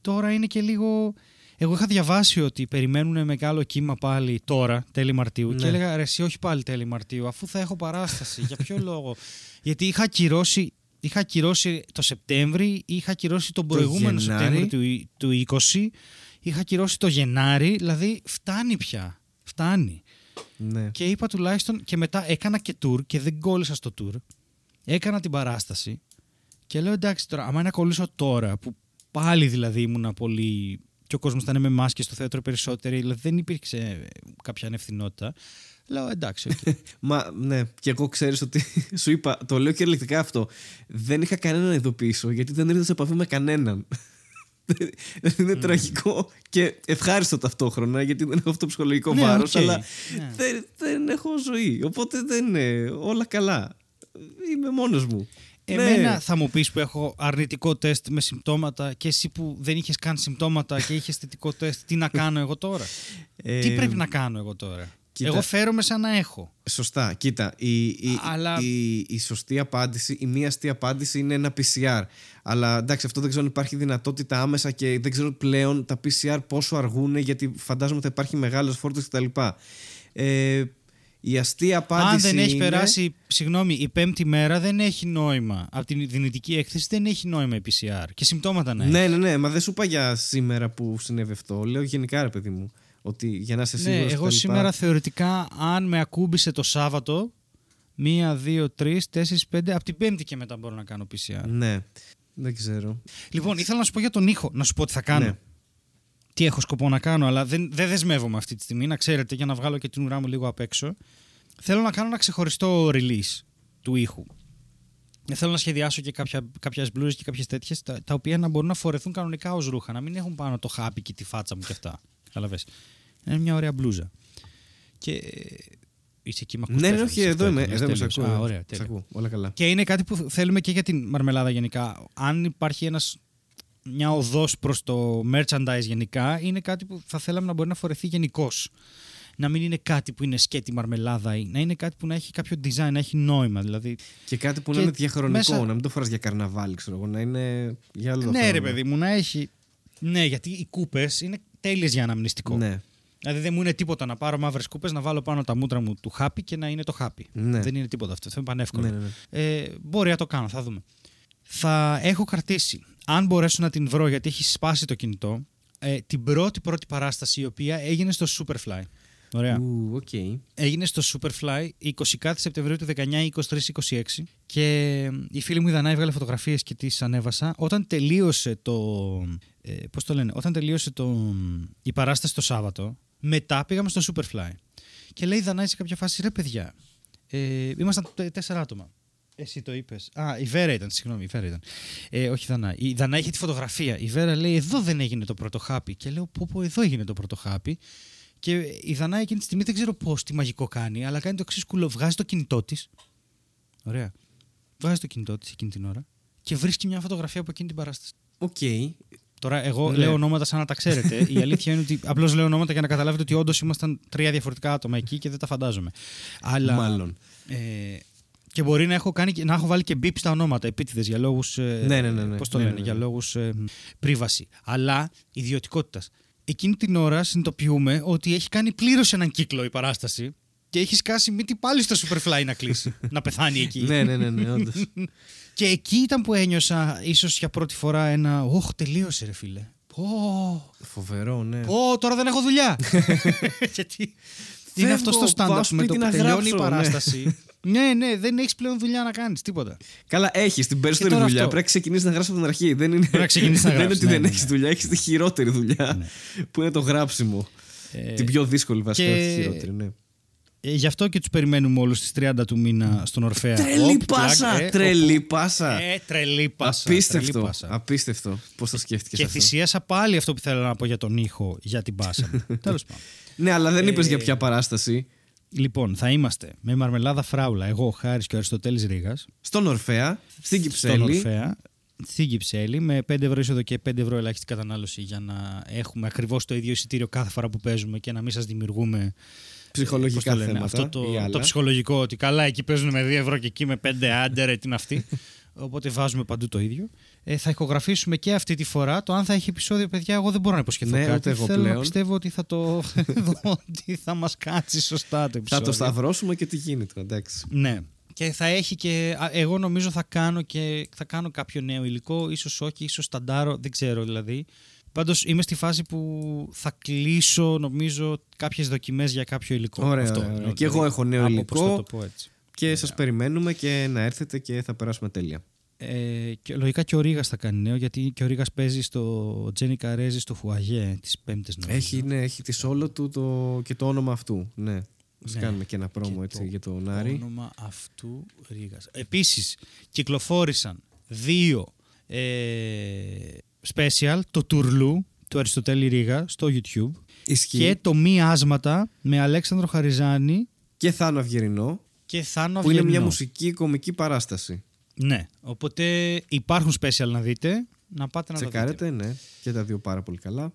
τώρα είναι και λίγο. Εγώ είχα διαβάσει ότι περιμένουν μεγάλο κύμα πάλι τώρα, τέλη Μαρτίου. Ναι. Και έλεγα ρε, εσύ όχι πάλι τέλη Μαρτίου, αφού θα έχω παράσταση. Για ποιο λόγο. Γιατί είχα ακυρώσει, είχα ακυρώσει το Σεπτέμβρη, είχα ακυρώσει τον Το προηγούμενο Γενάρη. Σεπτέμβρη του, του 20, είχα ακυρώσει το Γενάρη. Δηλαδή φτάνει πια. Φτάνει. Ναι. Και είπα τουλάχιστον και μετά έκανα και tour και δεν κόλλησα στο tour. Έκανα την παράσταση και λέω εντάξει τώρα, άμα να κολλήσω τώρα που πάλι δηλαδή ήμουνα πολύ και ο κόσμος ήταν με μάσκες στο θέατρο περισσότεροι, δηλαδή δεν υπήρξε ε, κάποια ανευθυνότητα. Λέω εντάξει, οκ. Μα ναι, και εγώ ξέρεις ότι σου είπα, το λέω κυριολεκτικά αυτό. Δεν είχα κανέναν να ειδοποιήσω γιατί δεν ήρθα σε επαφή με κανέναν. είναι τραγικό και ευχάριστο ταυτόχρονα γιατί δεν έχω αυτό το ψυχολογικό Ναι, βάρος, οκ. αλλά Ναι. δεν, δεν έχω ζωή. Οπότε δεν είναι όλα καλά. Είμαι μόνος μου. Εμένα Ναι. θα μου πεις που έχω αρνητικό τεστ με συμπτώματα και εσύ που δεν είχες καν συμπτώματα και είχες θετικό τεστ, τι να κάνω εγώ τώρα; Ε, τι πρέπει να κάνω εγώ τώρα; Κοίτα. Εγώ φέρομαι σαν να έχω. Σωστά. Κοίτα, η, η, Αλλά- η, η σωστή απάντηση, η μία αστή απάντηση είναι ένα PCR. Αλλά εντάξει, αυτό δεν ξέρω αν υπάρχει δυνατότητα άμεσα και δεν ξέρω πλέον τα PCR πόσο αργούν, γιατί φαντάζομαι θα υπάρχει μεγάλος φόρτος κτλ. Ε, η αστή απάντηση. Αν δεν έχει είναι- περάσει, συγγνώμη, η πέμπτη μέρα δεν έχει νόημα. Από την δυνητική έκθεση δεν έχει νόημα η PCR. Και συμπτώματα να έχει. Ναι, ναι, ναι, μα δεν σου είπα για σήμερα που συνέβη αυτό. Λέω γενικά, ρε παιδί μου. Ότι για να είσαι Ναι, σίγουρος εγώ κτλ. σήμερα θεωρητικά, αν με ακούμπησε το Σάββατο, μία, δύο, τρεις, τέσσερις, πέντε, από την Πέμπτη και μετά μπορώ να κάνω PCR. Ναι, δεν ξέρω. Λοιπόν, ήθελα να σου πω για τον ήχο, να σου πω τι θα κάνω. Ναι. Τι έχω σκοπό να κάνω, αλλά δεν, δεν δεσμεύομαι αυτή τη στιγμή, να ξέρετε, για να βγάλω και την ουρά μου λίγο απ' έξω. Θέλω να κάνω ένα ξεχωριστό release του ήχου. Ε, Θέλω να σχεδιάσω και κάποια, κάποιες μπλούζες και κάποιες τέτοιες, τα, τα οποία να μπορούν να φορεθούν κανονικά ως ρούχα, να μην έχουν πάνω το χάπι και τη φάτσα μου και αυτά. Καταλαβες. Είναι μια ωραία μπλούζα. Και ε, είσαι εκεί, με ακούς Ναι, ναι, πέθανες, όχι, αυτό εδώ είμαι. έκανες, Εδώ είμαι, σε τέλειος. ακούω. Α, ωραία, Σε τέλεια. ακούω. Όλα καλά. Και είναι κάτι που θέλουμε και για την μαρμελάδα γενικά. Αν υπάρχει ένας, μια οδός προς το merchandise γενικά, είναι κάτι που θα θέλαμε να μπορεί να φορεθεί γενικώς. Να μην είναι κάτι που είναι σκέτη μαρμελάδα ή να είναι κάτι που να έχει κάποιο design, να έχει νόημα. Δηλαδή, Και κάτι που να Και είναι διαχρονικό, μέσα- να μην το φοράς για καρναβάλι, ξέρω εγώ, να είναι για άλλο το ναι, χρόνο. ρε παιδί μου, να έχει. Ναι, γιατί οι κούπες είναι τέλειες για αναμνηστικό. Ναι. Δηλαδή δεν μου είναι τίποτα να πάρω μαύρες κούπες, να βάλω πάνω τα μούτρα μου του χάπι και να είναι το χάπι. Ναι. Δεν είναι τίποτα αυτό. Αυτό είναι πανεύκολο. Ναι, ναι, ναι. Ε, μπορεί να το κάνω, θα δούμε. Θα έχω κρατήσει, αν μπορέσω να την βρω γιατί έχει σπάσει το κινητό, ε, την πρώτη πρώτη παράσταση η οποία έγινε στο Superfly. Ωραία. Ου, οκ. Έγινε στο Superfly 20 κάτι Σεπτεμβρίου του 19, 23, 26 και ε, η φίλη μου η Δανάη έβγαλε φωτογραφίες και τις ανέβασα. Όταν τελείωσε το... Ε, πώς το λένε, όταν τελείωσε το, η παράσταση το Σάββατο, μετά πήγαμε στο Superfly. Και λέει η Δανάη σε κάποια φάση, ρε παιδιά, ε, ήμασταν τε- τέσσερα άτομα. Εσύ το είπες. Α, η Βέρα ήταν, συγγνώμη, η Βέρα ήταν. Ε, όχι η Δανάη. Η Δανάη είχε τη φωτογραφία. Η Βέρα λέει: Εδώ δεν έγινε το πρώτο χάπι. Και λέω: Πω, πω, εδώ έγινε το πρώτο χάπι. Και η Δανάη εκείνη τη στιγμή δεν ξέρω πώς τι μαγικό κάνει, αλλά κάνει το εξής κουλό. Βγάζει το κινητό της. Ωραία. Βγάζει το κινητό της εκείνη την ώρα και βρίσκει μια φωτογραφία από εκείνη την παράσταση. Οκ. Τώρα, εγώ Ναι. λέω ονόματα σαν να τα ξέρετε. Η αλήθεια είναι ότι απλώς λέω ονόματα για να καταλάβετε ότι όντως ήμασταν τρία διαφορετικά άτομα εκεί και δεν τα φαντάζομαι. Αλλά, Μάλλον. Ε, και μπορεί να έχω, κάνει, και- να έχω βάλει και μπίπ στα ονόματα επίτηδες για λόγους. Ε, Ναι, ναι, ναι, ναι. Πώς το Ναι, λένε, ναι, ναι. για λόγους ε, πρίβαση. Αλλά ιδιωτικότητας. Εκείνη την ώρα συνειδητοποιούμε ότι έχει κάνει πλήρως έναν κύκλο η παράσταση και έχει σκάσει μύτη πάλι στο Superfly να κλείσει. να πεθάνει εκεί. ναι, ναι, ναι, ναι, όντως. Και εκεί ήταν που ένιωσα ίσως για πρώτη φορά ένα. Όχ, τελείωσε, ρε φίλε. Πω, Φοβερό, ναι. πω, τώρα δεν έχω δουλειά. Γιατί είναι Φεύγω, αυτό το πάω stand-up με σπίτι το που να τελειώνει η γράψω, ναι. παράσταση. Ναι, ναι, δεν έχεις πλέον δουλειά να κάνεις τίποτα. Καλά, έχεις την περισσότερη τώρα δουλειά. αυτό. Πρέπει να ξεκινήσεις να γράψεις από την αρχή. Δεν είναι, να ξεκινήσεις να δεν είναι γράψεις, ότι ναι, δεν ναι, έχεις ναι. δουλειά, έχεις τη χειρότερη δουλειά. Που είναι το γράψιμο. Ε, την πιο δύσκολη βασικά, και- όχι τη χειρότερη. Ναι. Ε, γι' αυτό και τους περιμένουμε όλους στις 30 του μήνα στον Ορφαία. Τρελή Οπ, πάσα! πλάκ, ε, Τρελή όπου- πάσα! Ε, τρελή πάσα. τρελή Απίστευτο. πάσα. Απίστευτο. Πώς το σκέφτηκες Και αυτό; θυσίασα πάλι αυτό που θέλω να πω για τον ήχο για την πάσα μου. Τέλος πάντων. Ναι, αλλά δεν είπες Ε, για ποια παράσταση. Λοιπόν, θα είμαστε με μαρμελάδα φράουλα, εγώ, ο Χάρης και ο Αριστοτέλης Ρήγας. Στον Ορφέα, στην Κυψέλη. Στον Ορφέα, στην Κυψέλη, με 5 ευρώ είσοδο και 5 ευρώ ελάχιστη κατανάλωση για να έχουμε ακριβώς το ίδιο εισιτήριο κάθε φορά που παίζουμε και να μην σας δημιουργούμε Ψυχολογικά πώς το λένε, θέματα Αυτό ή το, άλλα. το ψυχολογικό ότι καλά εκεί παίζουν με 2 ευρώ και εκεί με 5 άντερ, τι είναι αυτή. Οπότε βάζουμε παντού το ίδιο. Ε, θα ηχογραφήσουμε και αυτή τη φορά. Το αν θα έχει επεισόδιο, παιδιά, εγώ δεν μπορώ να υποσχεθώ Ναι, κάτι. ούτε εγώ Θέλω να πλέον. πιστεύω ότι θα το. ότι θα μας κάτσει σωστά το Θα επεισόδιο. το σταυρώσουμε και τι γίνεται, εντάξει. Ναι. Και θα έχει και. α, Εγώ νομίζω θα κάνω και θα κάνω κάποιο νέο υλικό, ίσως όχι, ίσως σταντάρω, δεν ξέρω δηλαδή. Πάντως είμαι στη φάση που θα κλείσω, νομίζω, κάποιες δοκιμές για κάποιο υλικό. Ωραία, Αυτό, ωραία. δηλαδή, Και εγώ έχω νέο από υλικό. πώς θα το πω έτσι. Και σας περιμένουμε και να έρθετε και θα περάσουμε τέλεια. Ε, και λογικά και ο Ρήγας θα κάνει νέο, γιατί και ο Ρήγας παίζει στο Τζένι Καρέζη στο Φουαγέ τις Πέμπτες νομίζω. Έχει, ναι, έχει τη solo του το, και το όνομα αυτού. Ναι. Ας Ναι. κάνουμε και ένα πρόμο Και έτσι το για τον Άρη. όνομα αυτού Ρήγας. Επίσης, κυκλοφόρησαν δύο ε, special, το Τουρλού του Αριστοτέλη Ρήγα στο YouTube Ισχύει. και Και, το Μη Άσματα με Αλέξανδρο Χαριζάνη Θάνο Αυγερινό, και Θάνο που είναι μια Αυγερινό. μουσική κομική παράσταση. Ναι, οπότε υπάρχουν special να δείτε, να πάτε να τα δείτε. Τσεκάρετε, ναι. Και τα δύο πάρα πολύ καλά.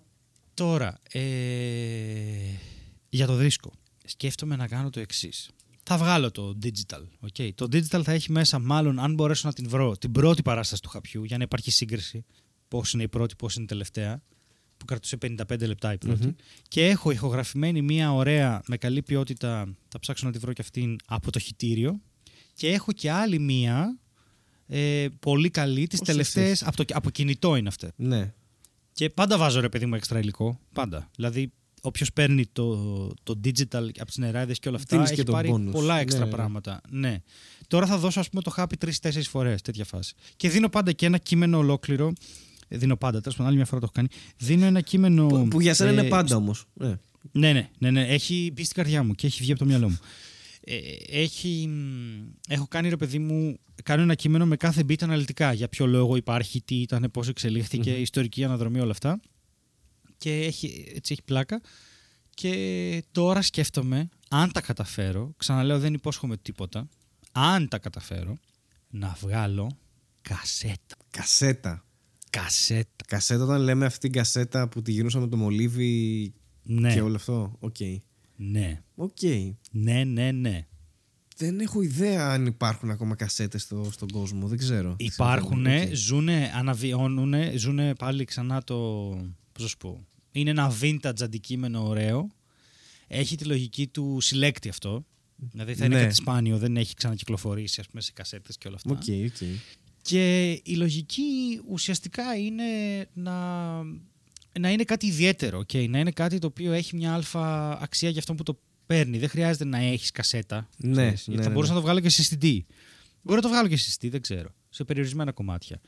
Τώρα, ε, για το δίσκο. Σκέφτομαι να κάνω το εξής. Θα βγάλω το digital. Okay. Το digital θα έχει μέσα, μάλλον, αν μπορέσω να την βρω, την πρώτη παράσταση του χαπιού για να υπάρχει σύγκριση. Πώς είναι η πρώτη, πώς είναι η τελευταία. Που κρατούσε 55 λεπτά η πρωτη Και έχω ηχογραφημένη μία ωραία, με καλή ποιότητα. Θα ψάξω να τη βρω και αυτήν από το χιτήριο. Και έχω και άλλη μία. Ε, πολύ καλή, τις Όσες τελευταίες, έχεις. από, το, από κινητό είναι αυτή. Ναι. Και πάντα βάζω ρε παιδί μου έξτρα υλικό. Πάντα. Δηλαδή, όποιος παίρνει το, το digital από τις νεράιδες και όλα αυτά, Δίνεις έχει και το πάρει bonus. πολλά έξτρα Ναι, ναι. πράγματα. Ναι. Τώρα θα δώσω, ας πούμε, το χάπι τρει-τέσσερι φορές, τέτοια φάση. Και δίνω πάντα και ένα κείμενο ολόκληρο. Ε, Δίνω πάντα, τέλος πάντων, άλλη μια φορά το έχω κάνει. Δίνω ένα κείμενο. Που, που για σένα ε, είναι πάντα όμως. Ναι. ναι, ναι, ναι, ναι. Έχει μπει στην καρδιά μου και έχει βγει από το μυαλό μου. Ε, έχει, μ, έχω κάνει ρε παιδί μου, κάνω ένα κείμενο με κάθε beat αναλυτικά. Για ποιο λόγο υπάρχει, τι ήταν, πώς εξελίχθηκε, ιστορική αναδρομή, όλα αυτά. Και έχει, έτσι έχει πλάκα. Και τώρα σκέφτομαι, αν τα καταφέρω, ξαναλέω δεν υπόσχομαι τίποτα, αν τα καταφέρω, να βγάλω κασέτα. Κασέτα. Κασέτα. Κασέτα, όταν λέμε αυτή την κασέτα που τη γυρνούσαμε το μολύβι Ναι, και όλο αυτό. Οκ. ναι, Οκ. ναι, ναι, ναι. Δεν έχω ιδέα αν υπάρχουν ακόμα κασέτες στο, στον κόσμο. Δεν ξέρω. Υπάρχουν, Οκ. ζουνε, αναβιώνουν, ζουνε πάλι ξανά το. Πώς να σου πω. Είναι ένα vintage αντικείμενο ωραίο. Έχει τη λογική του συλλέκτη αυτό. Δηλαδή θα είναι Ναι. κάτι σπάνιο, δεν έχει ξανακυκλοφορήσει ας πούμε, σε κασέτες και όλα αυτά. Ok, ok. Και η λογική ουσιαστικά είναι να, να είναι κάτι ιδιαίτερο. Okay? Να είναι κάτι το οποίο έχει μια αλφα αξία για αυτό που το παίρνει. Δεν χρειάζεται να έχεις κασέτα. Ναι, ξέρεις, ναι, γιατί θα ναι. μπορούσα να το βγάλω και σε CD. Μπορώ να το βγάλω και σε CD, δεν ξέρω. Σε περιορισμένα κομμάτια.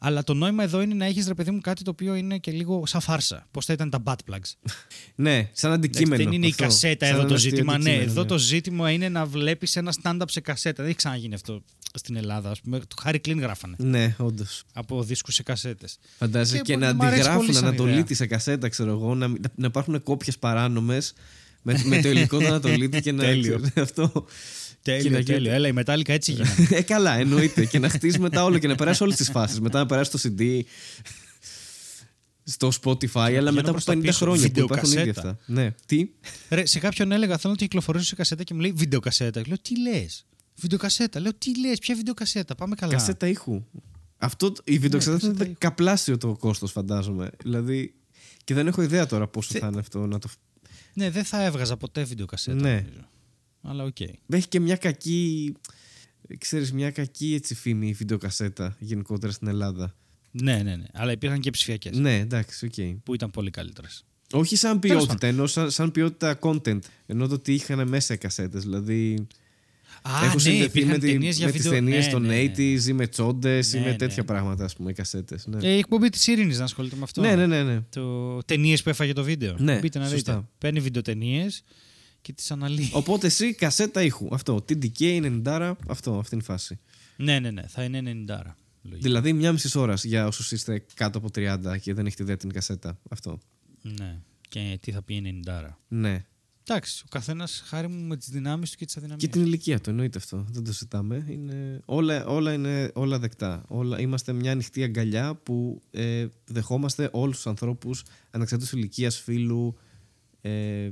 Αλλά το νόημα εδώ είναι να έχεις ρε παιδί μου κάτι το οποίο είναι και λίγο σαν φάρσα. Πώς θα ήταν τα butt plugs. Ναι, σαν αντικείμενο. δεν είναι η αυτό. κασέτα Σαν εδώ το ένα αστείο ζήτημα. Ναι, αντικείμενο, εδώ το ζήτημα είναι να βλέπεις ένα stand-up σε κασέτα. Δεν έχει ξαναγίνει αυτό στην Ελλάδα. Ας πούμε. Το Harry Κλίν γράφανε Ναι, όντως. από δίσκους σε κασέτες. Φαντάζεσαι Και και, πολύ- να μ' αρέσει πολύ αντιγράφουν σαν Ανατολίτη ιδέα. σε κασέτα, ξέρω εγώ, να, να υπάρχουν κόπιες παράνομες με, με το υλικό του Ανατολίτη και να. Τέλειο. αυτό. Και να Τέλειο, γίνεται. τέλειο. Έλα, η Metallica έτσι γίνανε. ε, καλά, εννοείται. και να χτίσει μετά όλο και να περάσει όλες τις φάσεις. Μετά να περάσει το CD στο Spotify, αλλά πηγαίνω μετά από προς τα 50 πίσω, χρόνια που υπάρχουν ήδη βιντεοκασέτα. αυτά. Ναι. Τι; Ρε, σε κάποιον έλεγα θέλω να το κυκλοφορήσω σε κασέτα και μου λέει βιντεοκασέτα. Λέω τι λες; Βιντεοκασέτα. Λέω τι λες, ποια βιντεοκασέτα; Πάμε καλά. Κασέτα ήχου. Αυτό, η βιντεοκασέτα κασέτα είναι ήχου. δεκαπλάσιο το κόστος, φαντάζομαι. Δηλαδή. Και δεν έχω ιδέα τώρα πόσο Θε- θα είναι αυτό να το. Ναι, δεν θα έβγαζα ποτέ βιντεοκασέτα. Ναι. νομίζω. Αλλά οκ. Έχει και μια κακή. Ξέρεις, μια κακή έτσι φήμη η βιντεοκασέτα γενικότερα στην Ελλάδα. Ναι, ναι, ναι. Αλλά υπήρχαν και ψηφιακές Ναι, εντάξει, οκ. που ήταν πολύ καλύτερες. Όχι σαν Τέλος ποιότητα, ενώ σαν, σαν ποιότητα content. Ενώ το ότι είχαν μέσα οι κασέτες. Δηλαδή. Α, έχουν ναι, συνδεθεί υπήρχαν με, τη, ταινίες για με τις βίντεο. ταινίες Ναι, των ναι, ναι. 80s ή με τσόντες ή Ναι, με ναι, τέτοια ναι. πράγματα, ας πούμε, οι κασέτες. Ναι, Ε, η εκπομπή της Ειρήνης να ασχολείται με αυτό. ναι, ναι. ναι, ναι. Το ταινίες που έφαγε το βίντεο. Ναι, Μπείτε να σωστά. δείτε. Παίρνει βιντεοτενίες και τι αναλύει. Οπότε εσύ κασέτα ήχου. Αυτό. TDK 90, αυτό, αυτή είναι η φάση. Ναι, ναι, ναι. Θα είναι 90. Λογικά. Δηλαδή μια μισή ώρας για όσους είστε κάτω από 30 και δεν έχετε δει την κασέτα. Αυτό. Ναι. Και τι θα πει 90. Ναι. Εντάξει, ο καθένας χάρη μου με τις δυνάμεις του και τις αδυναμίες. Και την ηλικία του, εννοείται αυτό. Δεν το συζητάμε. Είναι... Όλα, όλα είναι όλα δεκτά. Όλα... Είμαστε μια ανοιχτή αγκαλιά που ε, δεχόμαστε όλους τους ανθρώπους ανεξαρτήτως ηλικίας, φίλου ε,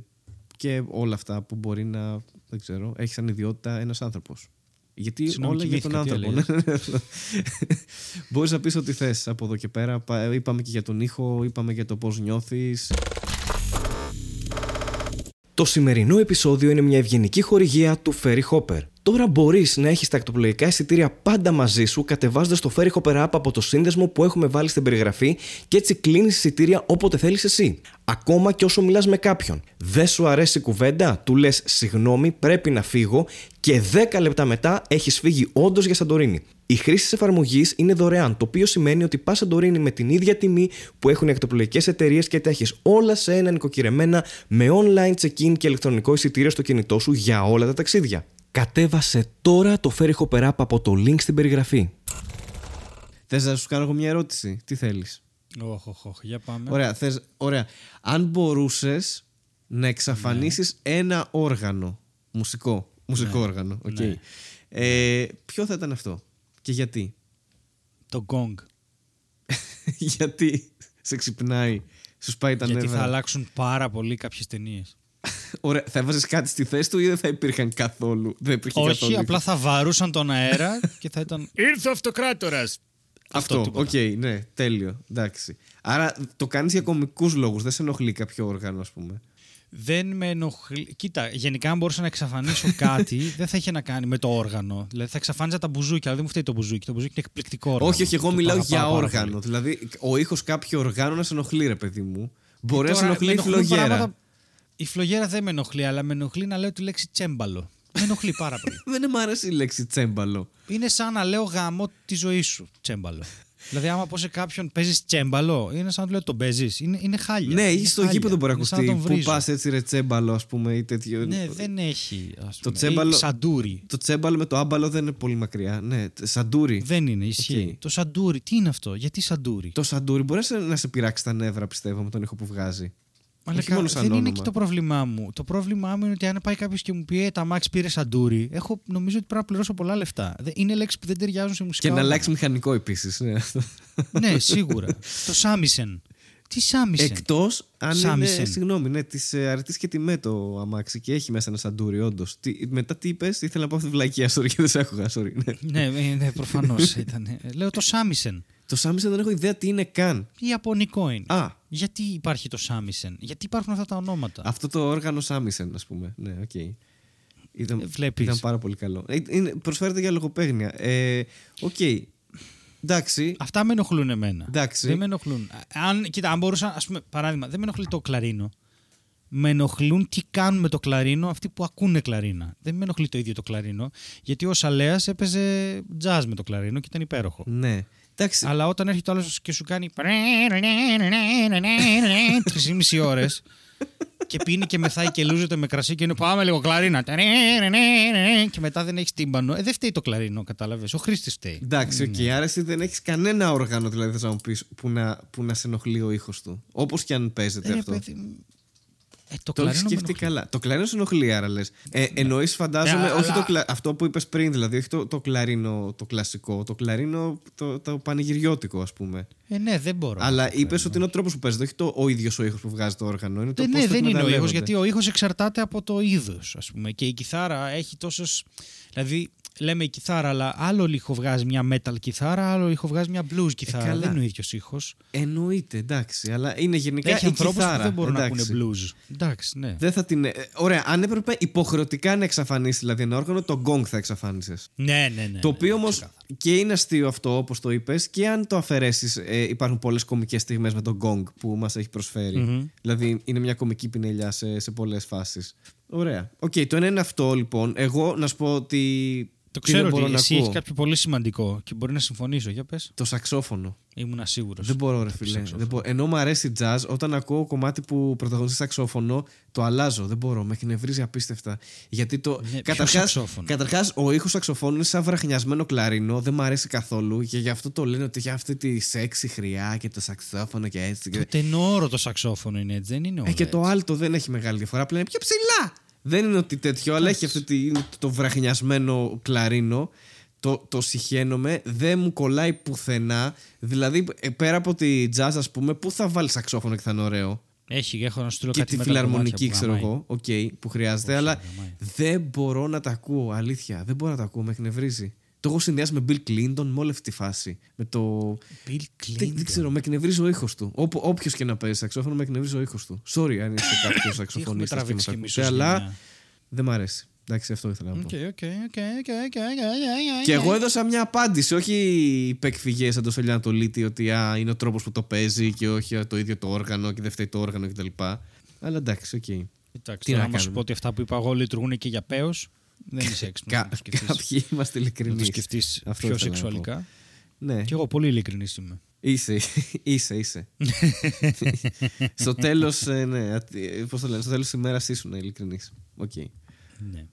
και όλα αυτά που μπορεί να. Δεν ξέρω, έχει σαν ιδιότητα ένας άνθρωπος. Γιατί Συγγνώμη, όλα για τον κοιμήθηκα, τι άνθρωπο. Μπορείς να πεις ό,τι θες από εδώ και πέρα. Πα- Είπαμε και για τον ήχο, είπαμε για το πώς νιώθεις. Το σημερινό επεισόδιο είναι μια ευγενική χορηγία του Ferry Hopper. Τώρα μπορείς να έχεις τα εκτοπλογικά εισιτήρια πάντα μαζί σου κατεβάζοντας το Ferry Hopper app από το σύνδεσμο που έχουμε βάλει στην περιγραφή και έτσι κλείνεις εισιτήρια όποτε θέλεις εσύ. Ακόμα και όσο μιλάς με κάποιον. Δεν σου αρέσει η κουβέντα, του λες συγγνώμη, πρέπει να φύγω και 10 λεπτά μετά έχεις φύγει όντως για Σαντορίνη. Η χρήση της εφαρμογής είναι δωρεάν, το οποίο σημαίνει ότι πας Σαντορίνη με την ίδια τιμή που έχουν οι εκτοπλογικέ εταιρείες και τα έχεις όλα σε ένα νοικοκυρεμένα με online check-in και ηλεκτρονικό εισιτήριο στο κινητό σου για όλα τα ταξίδια. Κατέβασε τώρα το Ferry Hopper App από το link στην περιγραφή. Θες να σου κάνω εγώ μια ερώτηση; Τι θέλεις; Οχ, οχ, οχ, για πάμε. Ωραία, θες, ωραία. Αν μπορούσες να εξαφανίσεις ένα όργανο μουσικό, μουσικό όργανο, οκ. Ναι. Ε, ποιο θα ήταν αυτό; Και γιατί; Το gong. γιατί σε ξυπνάει, σου σπάει τα Γιατί νεύρα. θα αλλάξουν πάρα πολύ κάποιες ταινίες. Ωραία, θα έβαζες κάτι στη θέση του ή δεν θα υπήρχαν καθόλου; Δεν υπήρχε Όχι, καθόλου. απλά θα βαρούσαν τον αέρα και θα ήταν. Ήρθε ο αυτοκράτορας! Αυτό, οκ, τίποτα. ναι, τέλειο. Εντάξει. Άρα το κάνεις για κομικούς λόγους. Δεν σε ενοχλεί κάποιο όργανο, ας πούμε. Δεν με ενοχλεί. Κοίτα, γενικά αν μπορούσα να εξαφανίσω κάτι, δεν θα είχε να κάνει με το όργανο. Δηλαδή θα εξαφάνιζα τα μπουζούκια, αλλά δεν μου φταίει το μπουζούκι. Το μπουζούκι είναι εκπληκτικό όργανο. Όχι, όχι, εγώ Το μιλάω αγαπάω για πάρα όργανο. πολύ. Δηλαδή, ο ήχος κάποιο οργάνο να σε ενοχλεί, ρε παιδί μου. Μπορεί να σε Τώρα, ενοχλεί με η ενοχλούν φλογέρα. πράγματα- Η φλογέρα δεν με ενοχλεί, αλλά με ενοχλεί να λέω τη λέξη τσέμπαλο. Με ενοχλεί πάρα πολύ. Δεν μου αρέσει η λέξη τσέμπαλο. Είναι σαν να λέω γαμώ τη ζωή σου τσέμπαλο. Δηλαδή, άμα πω σε κάποιον παίζεις τσέμπαλο, είναι σαν να του λέω τον παίζεις. Είναι, είναι χάλια. Ναι, Είναι ή στο χάλια. γήπεδο μπορεί να Είναι σαν να ακουστεί. τον Που βρίζω. πας έτσι ρε τσέμπαλο, ας πούμε, ή τέτοιο. Ναι, δεν έχει. Ας Το πούμε. τσέμπαλο- Ή Σαντούρι. Το τσέμπαλο με το άμπαλο δεν είναι πολύ μακριά. Ναι, τε- σαντούρι. Δεν είναι, ισχύει. Οκ. Το σαντούρι, τι είναι αυτό, γιατί σαντούρι; Το σαντούρι μπορείς να σε- να σε πειράξει τα νεύρα, πιστεύω, με τον ήχο που βγάζει. Αλλά όχι κα- μόνο σαν δεν είναι όνομα. και το πρόβλημά μου. Το πρόβλημά μου είναι ότι αν πάει κάποιος και μου πει «Ε, τα Max πήρε σαντούρι, έχω, νομίζω ότι πρέπει να πληρώσω πολλά λεφτά. Δεν- Είναι λέξεις που δεν ταιριάζουν σε μουσικά. Και να όργανα. αλλάξει μηχανικό επίσης. Ναι. Ναι, σίγουρα. το Σάμισεν. Τι Σάμισεν. Εκτός αν είναι. Σάμισεν. Συγγνώμη, ναι, της αρετής και τιμέ το αμάξι και έχει μέσα ένα σαντούρι, όντως. Μετά τι είπες, ήθελα να πω αυτή τη βλακία, sorry, και δεν σε άκουγα, sorry. Ναι. ναι, ε, ναι προφανώς ήταν. Λέω το Σάμισεν. Το Σάμισεν δεν έχω ιδέα τι είναι καν. Ιαπωνικό είναι. Α, Γιατί υπάρχει το Σάμισεν, Γιατί υπάρχουν αυτά τα ονόματα; αυτό το όργανο Σάμισεν, ας πούμε. Ναι, οκ. Ήταν, Ε, βλέπεις. ήταν πάρα πολύ καλό. Ε, Είναι, προσφέρεται για λογοπαίγνια. Ε, Οκ. Εντάξει. Αυτά με ενοχλούν εμένα. Εντάξει. Δεν με ενοχλούν. Αν, κοίτα, αν μπορούσα, ας πούμε, παράδειγμα, δεν με ενοχλεί το κλαρίνο. Με ενοχλούν τι κάνουν με το κλαρίνο αυτοί που ακούνε κλαρίνα. Δεν με ενοχλεί το ίδιο το κλαρίνο. Γιατί ο Σαλέας έπαιζε jazz με το κλαρίνο και ήταν υπέροχο. Ναι. Εντάξει. Αλλά όταν έρχεται ο άλλος και σου κάνει. τρεις ή μισή ώρες και πίνει και μεθάει και λούζεται με κρασί και είναι πάμε λίγο κλαρίνα. Και μετά δεν έχεις τύμπανο. Ε, δεν φταίει το κλαρίνο, κατάλαβες. Ο χρήστης φταίει. Εντάξει, οκ. Άρα εσύ δεν έχεις κανένα όργανο δηλαδή, θες να μου πεις, που να, που να σε ενοχλεί ο ήχος του. Όπως και αν παίζεται Ε, ρε, αυτό. παιδί μου. Ε, το Το έχεις κλαρίνο με σκεφτεί ενοχλεί. καλά. Το κλαρίνο σε ενοχλεί, άρα λες. Ε, Εννοείς, φαντάζομαι, Ναι, όχι αλλά- το κλα... αυτό που είπες πριν, δηλαδή, όχι το, το κλαρίνο το κλασικό, το κλαρίνο το, το πανηγυριώτικο, ας πούμε. Ε, ναι, δεν μπορώ. Αλλά είπες ότι είναι ο τρόπος που παίζεται, όχι το, ο ίδιος ο ήχος που βγάζει το όργανο. Είναι το Ε, πώς ναι, το δεν είναι ο ήχος, εκμεταλλεύονται. γιατί ο ήχος εξαρτάται από το είδος, ας πούμε. Και η κιθάρα έχει τόσες. Δηλαδή, λέμε η κιθάρα, αλλά άλλο ήχο βγάζει μια metal κιθάρα, άλλο ήχο βγάζει μια blues κιθάρα. Ε, καλά. δεν είναι ο ίδιος ήχος. Εννοείται, εντάξει. Αλλά είναι γενικά Έχει η ανθρώπους που κιθάρα. δεν μπορούν εντάξει. να ακούνε blues. Εντάξει, ναι. Δεν θα την. ε, Ωραία, αν έπρεπε υποχρεωτικά να εξαφανίσει δηλαδή ένα όργανο, το gong θα εξαφάνισες. Ναι, ναι, ναι. το ναι, οποίο ναι, όμως ξεκάθαρα. και είναι αστείο αυτό, όπως το είπες, και αν το αφαιρέσεις, ε, υπάρχουν πολλές κομικές στιγμές με τον gong που μας έχει προσφέρει. Μμμ. Δηλαδή είναι μια κομική πινελιά σε, σε πολλές φάσεις. Ωραία. Οκ, το ένα είναι αυτό λοιπόν. Εγώ να σου πω ότι Το τι ξέρω δεν μπορώ ότι να εσύ ακούω. έχει κάποιο πολύ σημαντικό και μπορεί να συμφωνήσω. Για πες. Το σαξόφωνο. Ήμουν σίγουρο. Δεν μπορώ, ρε φίλε. Δεν μπορώ. Ενώ μου αρέσει jazz, όταν ακούω κομμάτι που πρωταγωνιστεί σαξόφωνο, το αλλάζω. Δεν μπορώ. Με εκνευρίζει απίστευτα. Γιατί το. Ναι, ποιος καταρχάς, σαξόφωνο; καταρχάς, ο ήχος σαξοφώνου είναι σαν βραχνιασμένο κλαρίνο. Δεν μου αρέσει καθόλου. Και γι' αυτό το λένε ότι έχει αυτή τη σεξι χρειά και το σαξόφωνο και έτσι. Το τενόρο το σαξόφωνο είναι έτσι, δεν είναι όλο. Ε, και το έτσι. άλτο δεν έχει μεγάλη διαφορά. Απλά είναι πιο ψηλά. Δεν είναι ότι τέτοιο, αλλά έχει αυτό τη- είναι το βραχνιασμένο κλαρίνο. Το, το συχαίνομαι, δεν μου κολλάει πουθενά. Δηλαδή, ε, πέρα από τη jazz, ας πούμε, πού θα βάλεις σαξόφωνο και θα είναι ωραίο; Έχει, έχω να σου στείλω και κάτι τη με φιλαρμονική, που ξέρω γαμάει. εγώ, οκ, που χρειάζεται, Όχι, αλλά γαμάει. δεν μπορώ να τα ακούω. Αλήθεια, δεν μπορώ να τα ακούω, με εκνευρίζει. Το έχω συνδυάσει με Bill Clinton με όλη αυτή τη φάση. Με το. Bill Δεν, δεν Clinton. ξέρω, με εκνευρίζει ο ήχος του. Όποιος και να παίζει σαξόφωνο, με εκνευρίζει ο ήχος του. Sorry αν είσαι κάποιος Τι έχουμε σαξοφωνίστα. τραβήξει κι εμείς Αλλά δεν μ' αρέσει. Εντάξει, αυτό ήθελα να πω. Ok, ok, ok, ok, ok, ok, Και οκ. εγώ έδωσα μια απάντηση, όχι υπεκφυγές σαν το Σελιανατολίτη ότι α, είναι ο τρόπος που το παίζει και όχι το ίδιο το όργανο και δεν φταίει το όργανο κτλ. Αλλά εντάξει, οκ. Εντάξει, Τι τώρα να άμα σου κάνουμε. πω ότι αυτά που είπα εγώ λειτουργούν και για πέος, δεν είσαι έξυπνος να Κα- το σκεφτείς. Κάποιοι είμαστε Να ειλικρινεί. το σκεφτείς Αυτό πιο ήθελα να σεξουαλικά. Ναι, Και εγώ πολύ ειλικρινής είμαι. είσαι, είσαι, είσαι. στο τέλος, ναι, πώς το λένε, στο τέλος της ημέρας ήσουν ειλικρινής. Οκ. Ναι.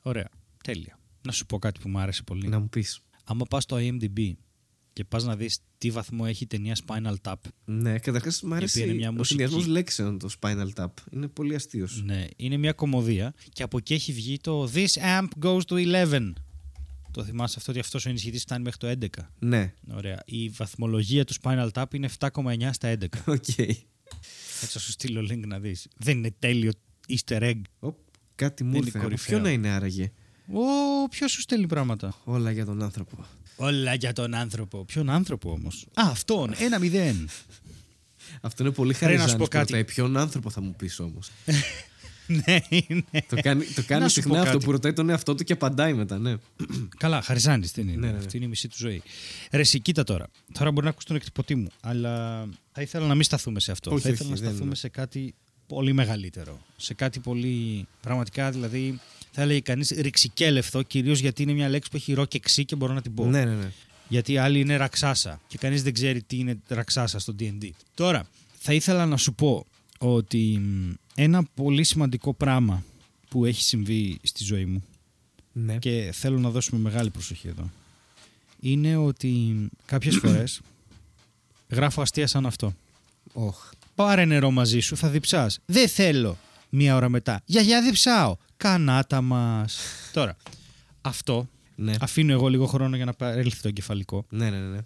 Ωραία. Τέλεια. Να σου πω κάτι που μου άρεσε πολύ. Να μου πεις. Άμα πας στο IMDb και πας να δεις τι βαθμό έχει η ταινία Spinal Tap. Ναι, καταρχάς μου αρέσει είναι μια ο μουσική. συνδυασμός λέξεων το Spinal Tap. Είναι πολύ αστείος. Ναι, είναι μια κωμωδία και από εκεί έχει βγει το This amp goes to 11. Το θυμάσαι αυτό ότι αυτός ο ενισχυτής φτάνει μέχρι το 11. Ναι, Ωραία. Η βαθμολογία του Spinal Tap είναι 7,9 στα 11. οκ. Θα σου στείλω link να δεις. Δεν είναι τέλειο easter egg. Οπ, Κάτι μου Δεν είναι ήρθε. Από κορυφαίο. ποιο να είναι άραγε; Ω, ποιος σου στέλνει πράγματα; Όλα για τον άνθρωπο. Όλα για τον άνθρωπο. Ποιον άνθρωπο όμως; Α, αυτόν. Ένα μηδέν. Αυτό είναι πολύ Ρε, να σου χαρίζανο. πω κάτι. Ρωτάει ποιον άνθρωπο θα μου πεις όμως; ναι, είναι. το κάνει, το κάνει Να σου πω συχνά αυτό κάτι. που ρωτάει τον εαυτό του και απαντάει μετά, ναι. Καλά, χαριζάνης δεν είναι. Ναι, ναι, ναι. Αυτή είναι η μισή του ζωή. Ρε, εσύ, κοίτα τώρα. Τώρα μπορεί να ακούσει τον εκτυπωτή μου, αλλά θα ήθελα να μην σταθούμε σε αυτό. Όχι, θα ήθελα όχι, να δεν σταθούμε είναι. σε κάτι πολύ μεγαλύτερο. Σε κάτι πολύ. Πραγματικά δηλαδή. Θα έλεγε κανείς ρηξικέλευθο, κυρίως γιατί είναι μια λέξη που έχει ρο και ξύ και μπορώ να την πω. Ναι, ναι, ναι. Γιατί άλλοι είναι ραξάσα και κανείς δεν ξέρει τι είναι ραξάσα στο D&D. Τώρα, θα ήθελα να σου πω ότι μ, ένα πολύ σημαντικό πράγμα που έχει συμβεί στη ζωή μου ναι. και θέλω να δώσουμε μεγάλη προσοχή εδώ είναι ότι κάποιες φορές γράφω αστεία σαν αυτό. Οχ. Πάρε νερό μαζί σου, θα διψάς. Δεν θέλω. Μία ώρα μετά. Γιαγιά διψάω. Κανάτα μας. Τώρα, αυτό Ναι. αφήνω εγώ λίγο χρόνο για να παρέλθει το εγκεφαλικό. ναι, ναι, ναι, ναι.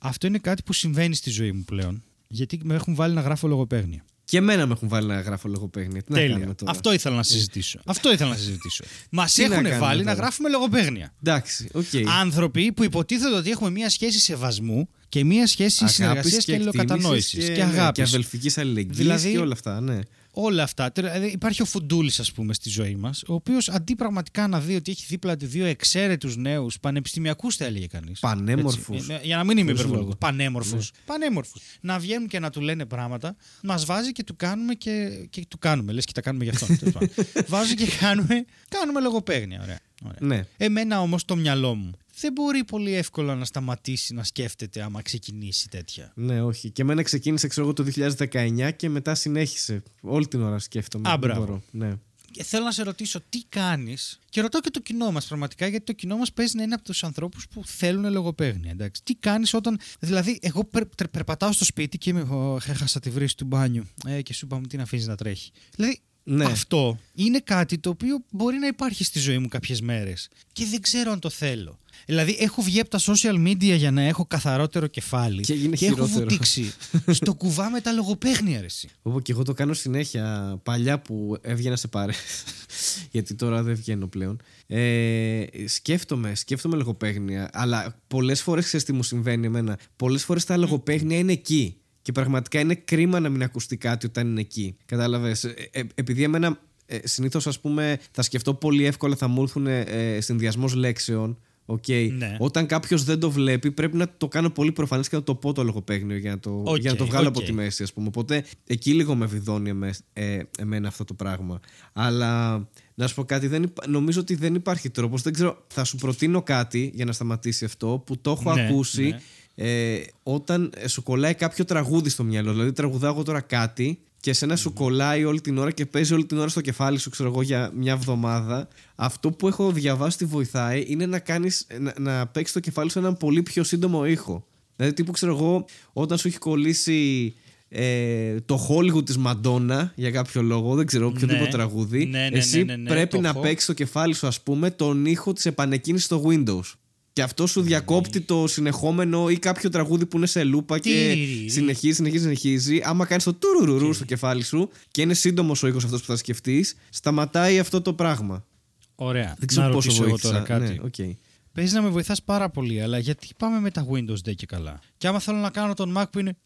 Αυτό είναι κάτι που συμβαίνει στη ζωή μου πλέον. Γιατί με έχουν βάλει να γράφω λογοπαίγνια. Και εμένα με έχουν βάλει να γράφω λογοπαίγνια. Τι να κάνουμε τώρα; Αυτό ήθελα να συζητήσω. Αυτό ήθελα να συζητήσω. Μας Τι να έχουν κάνουμε βάλει τώρα; να γράφουμε λογοπαίγνια. Εντάξει, οκ. Άνθρωποι που υποτίθεται ότι έχουμε μία σχέση σεβασμού και μία σχέση Αγάπης συνεργασία και εκτίμησης αλληλοκατανόησης. Και, ναι, αγάπης. Και αδελφικής αλληλεγγύης Δηλαδή- και όλα αυτά, ναι. Όλα αυτά. Δηλαδή, υπάρχει ο Φουντούλης, ας πούμε, στη ζωή μας, ο οποίος αντί πραγματικά να δει ότι έχει δίπλα του δύο εξαίρετους νέους πανεπιστημιακούς, θα έλεγε κανείς. Πανέμορφους. Για να μην είμαι Χωρίς υπερβολικός. λόγο. Πανέμορφους. Ναι. Πανέμορφους. Να βγαίνουν και να του λένε πράγματα, μας βάζει και του κάνουμε και, και του κάνουμε. Λες και τα κάνουμε για αυτόν. τέλος πάντων. Βάζει και κάνουμε, κάνουμε λογοπαίγνια. Ωραία. Ωραία. Ναι. Εμένα όμως το μυαλό μου δεν μπορεί πολύ εύκολα να σταματήσει να σκέφτεται άμα ξεκινήσει τέτοια. Ναι, όχι. Και εμένα ξεκίνησε, ξέρω εγώ, το 2019 και μετά συνέχισε. Όλη την ώρα σκέφτομαι. Α, Δεν μπράβο. μπορώ. Ναι. Και θέλω να σε ρωτήσω τι κάνεις; Και ρωτάω και το κοινό μας πραγματικά, γιατί το κοινό μας παίζει να είναι από τους ανθρώπους που θέλουν λογοπαίγνια. Εντάξει. Τι κάνεις όταν. Δηλαδή, εγώ περ- περ- περπατάω στο σπίτι και είμαι. «Ω, έχασα τη βρύση του μπάνιου. Ε, και σου είπαμε τι να αφήνεις να τρέχει. Δηλαδή, Ναι. αυτό είναι κάτι το οποίο μπορεί να υπάρχει στη ζωή μου κάποιες μέρες. Και δεν ξέρω αν το θέλω. Δηλαδή, έχω βγει από τα social media για να έχω καθαρότερο κεφάλι. Και έγινε έχω χειρότερο. βουτήξει στο κουβά με τα λογοπαίγνια, ρε, εσύ. Όπου και εγώ το κάνω συνέχεια παλιά που έβγαινα σε πάρε. Γιατί τώρα δεν βγαίνω πλέον. Ε, σκέφτομαι, σκέφτομαι λογοπαίγνια. Αλλά πολλές φορές ξέρεις τι μου συμβαίνει εμένα. Πολλές φορές τα λογοπαίγνια είναι εκεί. Και πραγματικά είναι κρίμα να μην ακουστεί κάτι όταν είναι εκεί. Κατάλαβες. επειδή εμένα ε, συνήθως, ας πούμε, θα σκεφτώ πολύ εύκολα, θα μου έρθουν ε, συνδυασμός λέξεων. Οκ. Ναι. Όταν κάποιος δεν το βλέπει, πρέπει να το κάνω πολύ προφανές και να το πω το λογοπαίγνιο για να το, Οκ, για να το βγάλω οκ. από τη μέση, ας πούμε. Οπότε εκεί λίγο με βιδώνει εμέ, ε, εμένα αυτό το πράγμα. Αλλά Να σου πω κάτι, δεν υπά- νομίζω ότι δεν υπάρχει τρόπος. Δεν ξέρω, θα σου προτείνω κάτι για να σταματήσει αυτό που το έχω Ναι, ακούσει ναι. Ε, όταν ε, σου κολλάει κάποιο τραγούδι στο μυαλό. Δηλαδή, τραγουδάω εγώ τώρα κάτι και εσένα σου κολλάει όλη την ώρα και παίζει όλη την ώρα στο κεφάλι σου, ξέρω εγώ, για μια εβδομάδα. Αυτό που έχω διαβάσει ότι βοηθάει είναι να, κάνεις, να, να παίξεις το κεφάλι σου έναν πολύ πιο σύντομο ήχο. Δηλαδή, τύπου ξέρω εγώ, όταν σου έχει κολλήσει ε, το Hollywood της Μαντόνα για κάποιο λόγο, δεν ξέρω, οποιοδήποτε Ναι. τραγούδι. Ναι, ναι, εσύ ναι, ναι, ναι, πρέπει το να έχω. παίξεις στο κεφάλι σου, ας πούμε, τον ήχο της επανεκκίνησης στο Windows. Και αυτό σου διακόπτει το συνεχόμενο ή κάποιο τραγούδι που είναι σε λούπα και Τιριριρι. συνεχίζει, συνεχίζει, συνεχίζει. Άμα κάνεις το τουρουρουρού στο κεφάλι σου και είναι σύντομο ο ήχο αυτό που θα σκεφτεί, σταματάει αυτό το πράγμα. Ωραία. Δεν ξέρω να πόσο ρωτήσω εγώ βοήθησα. τώρα κάτι. Ναι, οκ. Παίζει να με βοηθά πάρα πολύ, αλλά γιατί πάμε με τα Windows Day και καλά. Και άμα θέλω να κάνω τον Mac που είναι.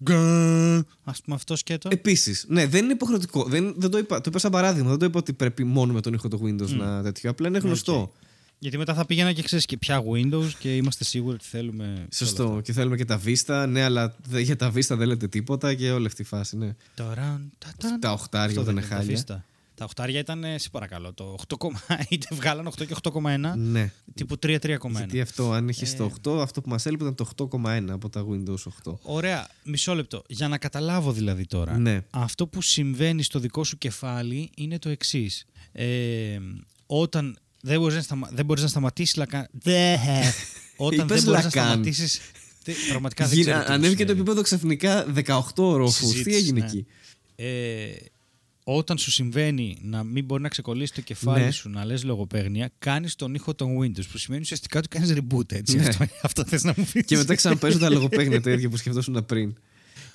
Α πούμε αυτό σκέτο. Επίση, ναι, δεν είναι υποχρεωτικό. Δεν, δεν το, είπα, το είπα σαν παράδειγμα. Δεν το είπα ότι πρέπει μόνο με τον ήχο του Windows να τέτοιο. Απλά είναι γνωστό. Οκ. Γιατί μετά θα πήγαινα και ξέρεις και πια Windows και είμαστε σίγουροι ότι θέλουμε. σε όλα Σωστό. Και θέλουμε και τα Vista. Ναι, αλλά δε- για τα Vista δεν λέτε τίποτα και όλη αυτή η φάση. Ναι. αυτά. Ταραν, ταταν. Τα οχτάρια Αυτό όταν δεν είναι τα χάλια. Vista. Τα οχτάρια ήταν, ε, σε παρακαλώ, το 8, είτε βγάλαν 8 και 8,1, Ναι. τύπου 3-3,1. Γιατί αυτό, αν είχες Ε. το 8, αυτό που μας έλειπε ήταν το 8,1 από τα Windows 8. Ωραία, μισό λεπτό. Για να καταλάβω δηλαδή τώρα. Ναι. Αυτό που συμβαίνει στο δικό σου κεφάλι είναι το εξής. Ε, όταν δεν μπορείς να, σταμα... δεν μπορείς να σταματήσεις λακα... όταν Είπες δεν μπορείς να λακάν. σταματήσεις... Τι- Πραγματικά δεν Γίνα- ξέρω τι μου Ανέβηκε το συνέβη. επίπεδο ξαφνικά 18 ορόφου. Τι Συζήτηση, έγινε ναι. εκεί; Ε, όταν σου συμβαίνει να μην μπορεί να ξεκολλήσεις το κεφάλι Ναι. σου να λες λογοπαίγνια, κάνεις τον ήχο των Windows που σημαίνει ουσιαστικά ότι κάνεις reboot έτσι. Ναι. Αυτό, αυτό θες να μου πεις. Και μετά ξαναπέζω τα λογοπαίγνια τα ίδια που σκεφτόσουν πριν.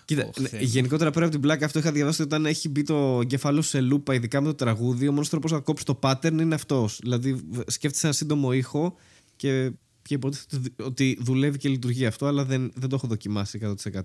Κοίτα, Ωχ, ναι, Θεέ μου. γενικότερα πέρα από την πλάκα, αυτό είχα διαβάσει ότι όταν έχει μπει το εγκέφαλο σε λούπα, ειδικά με το τραγούδι, ο μόνος τρόπος να κόψει το pattern είναι αυτός. Δηλαδή, β- σκέφτεσαι ένα σύντομο ήχο και, και υποτίθεται ότι- ότι δουλεύει και λειτουργεί αυτό, αλλά δεν, δεν το έχω δοκιμάσει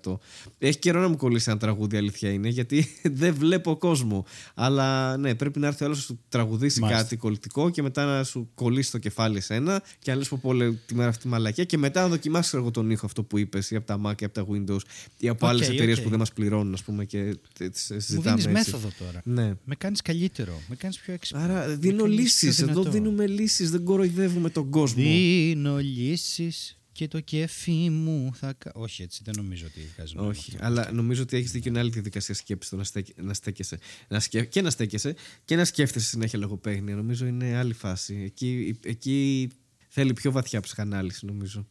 100%. Έχει καιρό να μου κολλήσει ένα τραγούδι, αλήθεια είναι, γιατί δεν βλέπω κόσμο. Αλλά ναι, πρέπει να έρθει ο άλλος να σου τραγουδήσει Μάλιστα. κάτι κολλητικό και μετά να σου κολλήσει το κεφάλι εσένα και να λες πω πω λέει τη μέρα αυτή μαλακιά και μετά να δοκιμάσεις εγώ τον ήχο αυτό που είπες ή από τα Mac ή από τα Windows ή από Οκ, άλλες εταιρείες οκ. που δεν μας πληρώνουν, ας πούμε, και τις Μου συζητάμε δίνεις έτσι. μέθοδο τώρα. Ναι. Με κάνεις καλύτερο. Με κάνεις πιο έξυπνο. Άρα Με δίνω κάνεις λύσεις. πιο Εδώ δυνατό. δίνουμε λύσεις. Δεν κοροϊδεύουμε τον κόσμο. Δίνω λύσει και το κέφι μου θα. κα- Όχι, έτσι δεν νομίζω ότι βγάζει νόημα Όχι, αυτό. αλλά νομίζω ότι έχεις δίκιο είναι άλλη διαδικασία σκέψης το να, στέκ, να στέκεσαι. Να σκε, και να στέκεσαι και να σκέφτεσαι συνέχεια λογοπαίγνια. Νομίζω είναι άλλη φάση. Εκεί, εκεί θέλει πιο βαθιά ψυχανάλυση, νομίζω.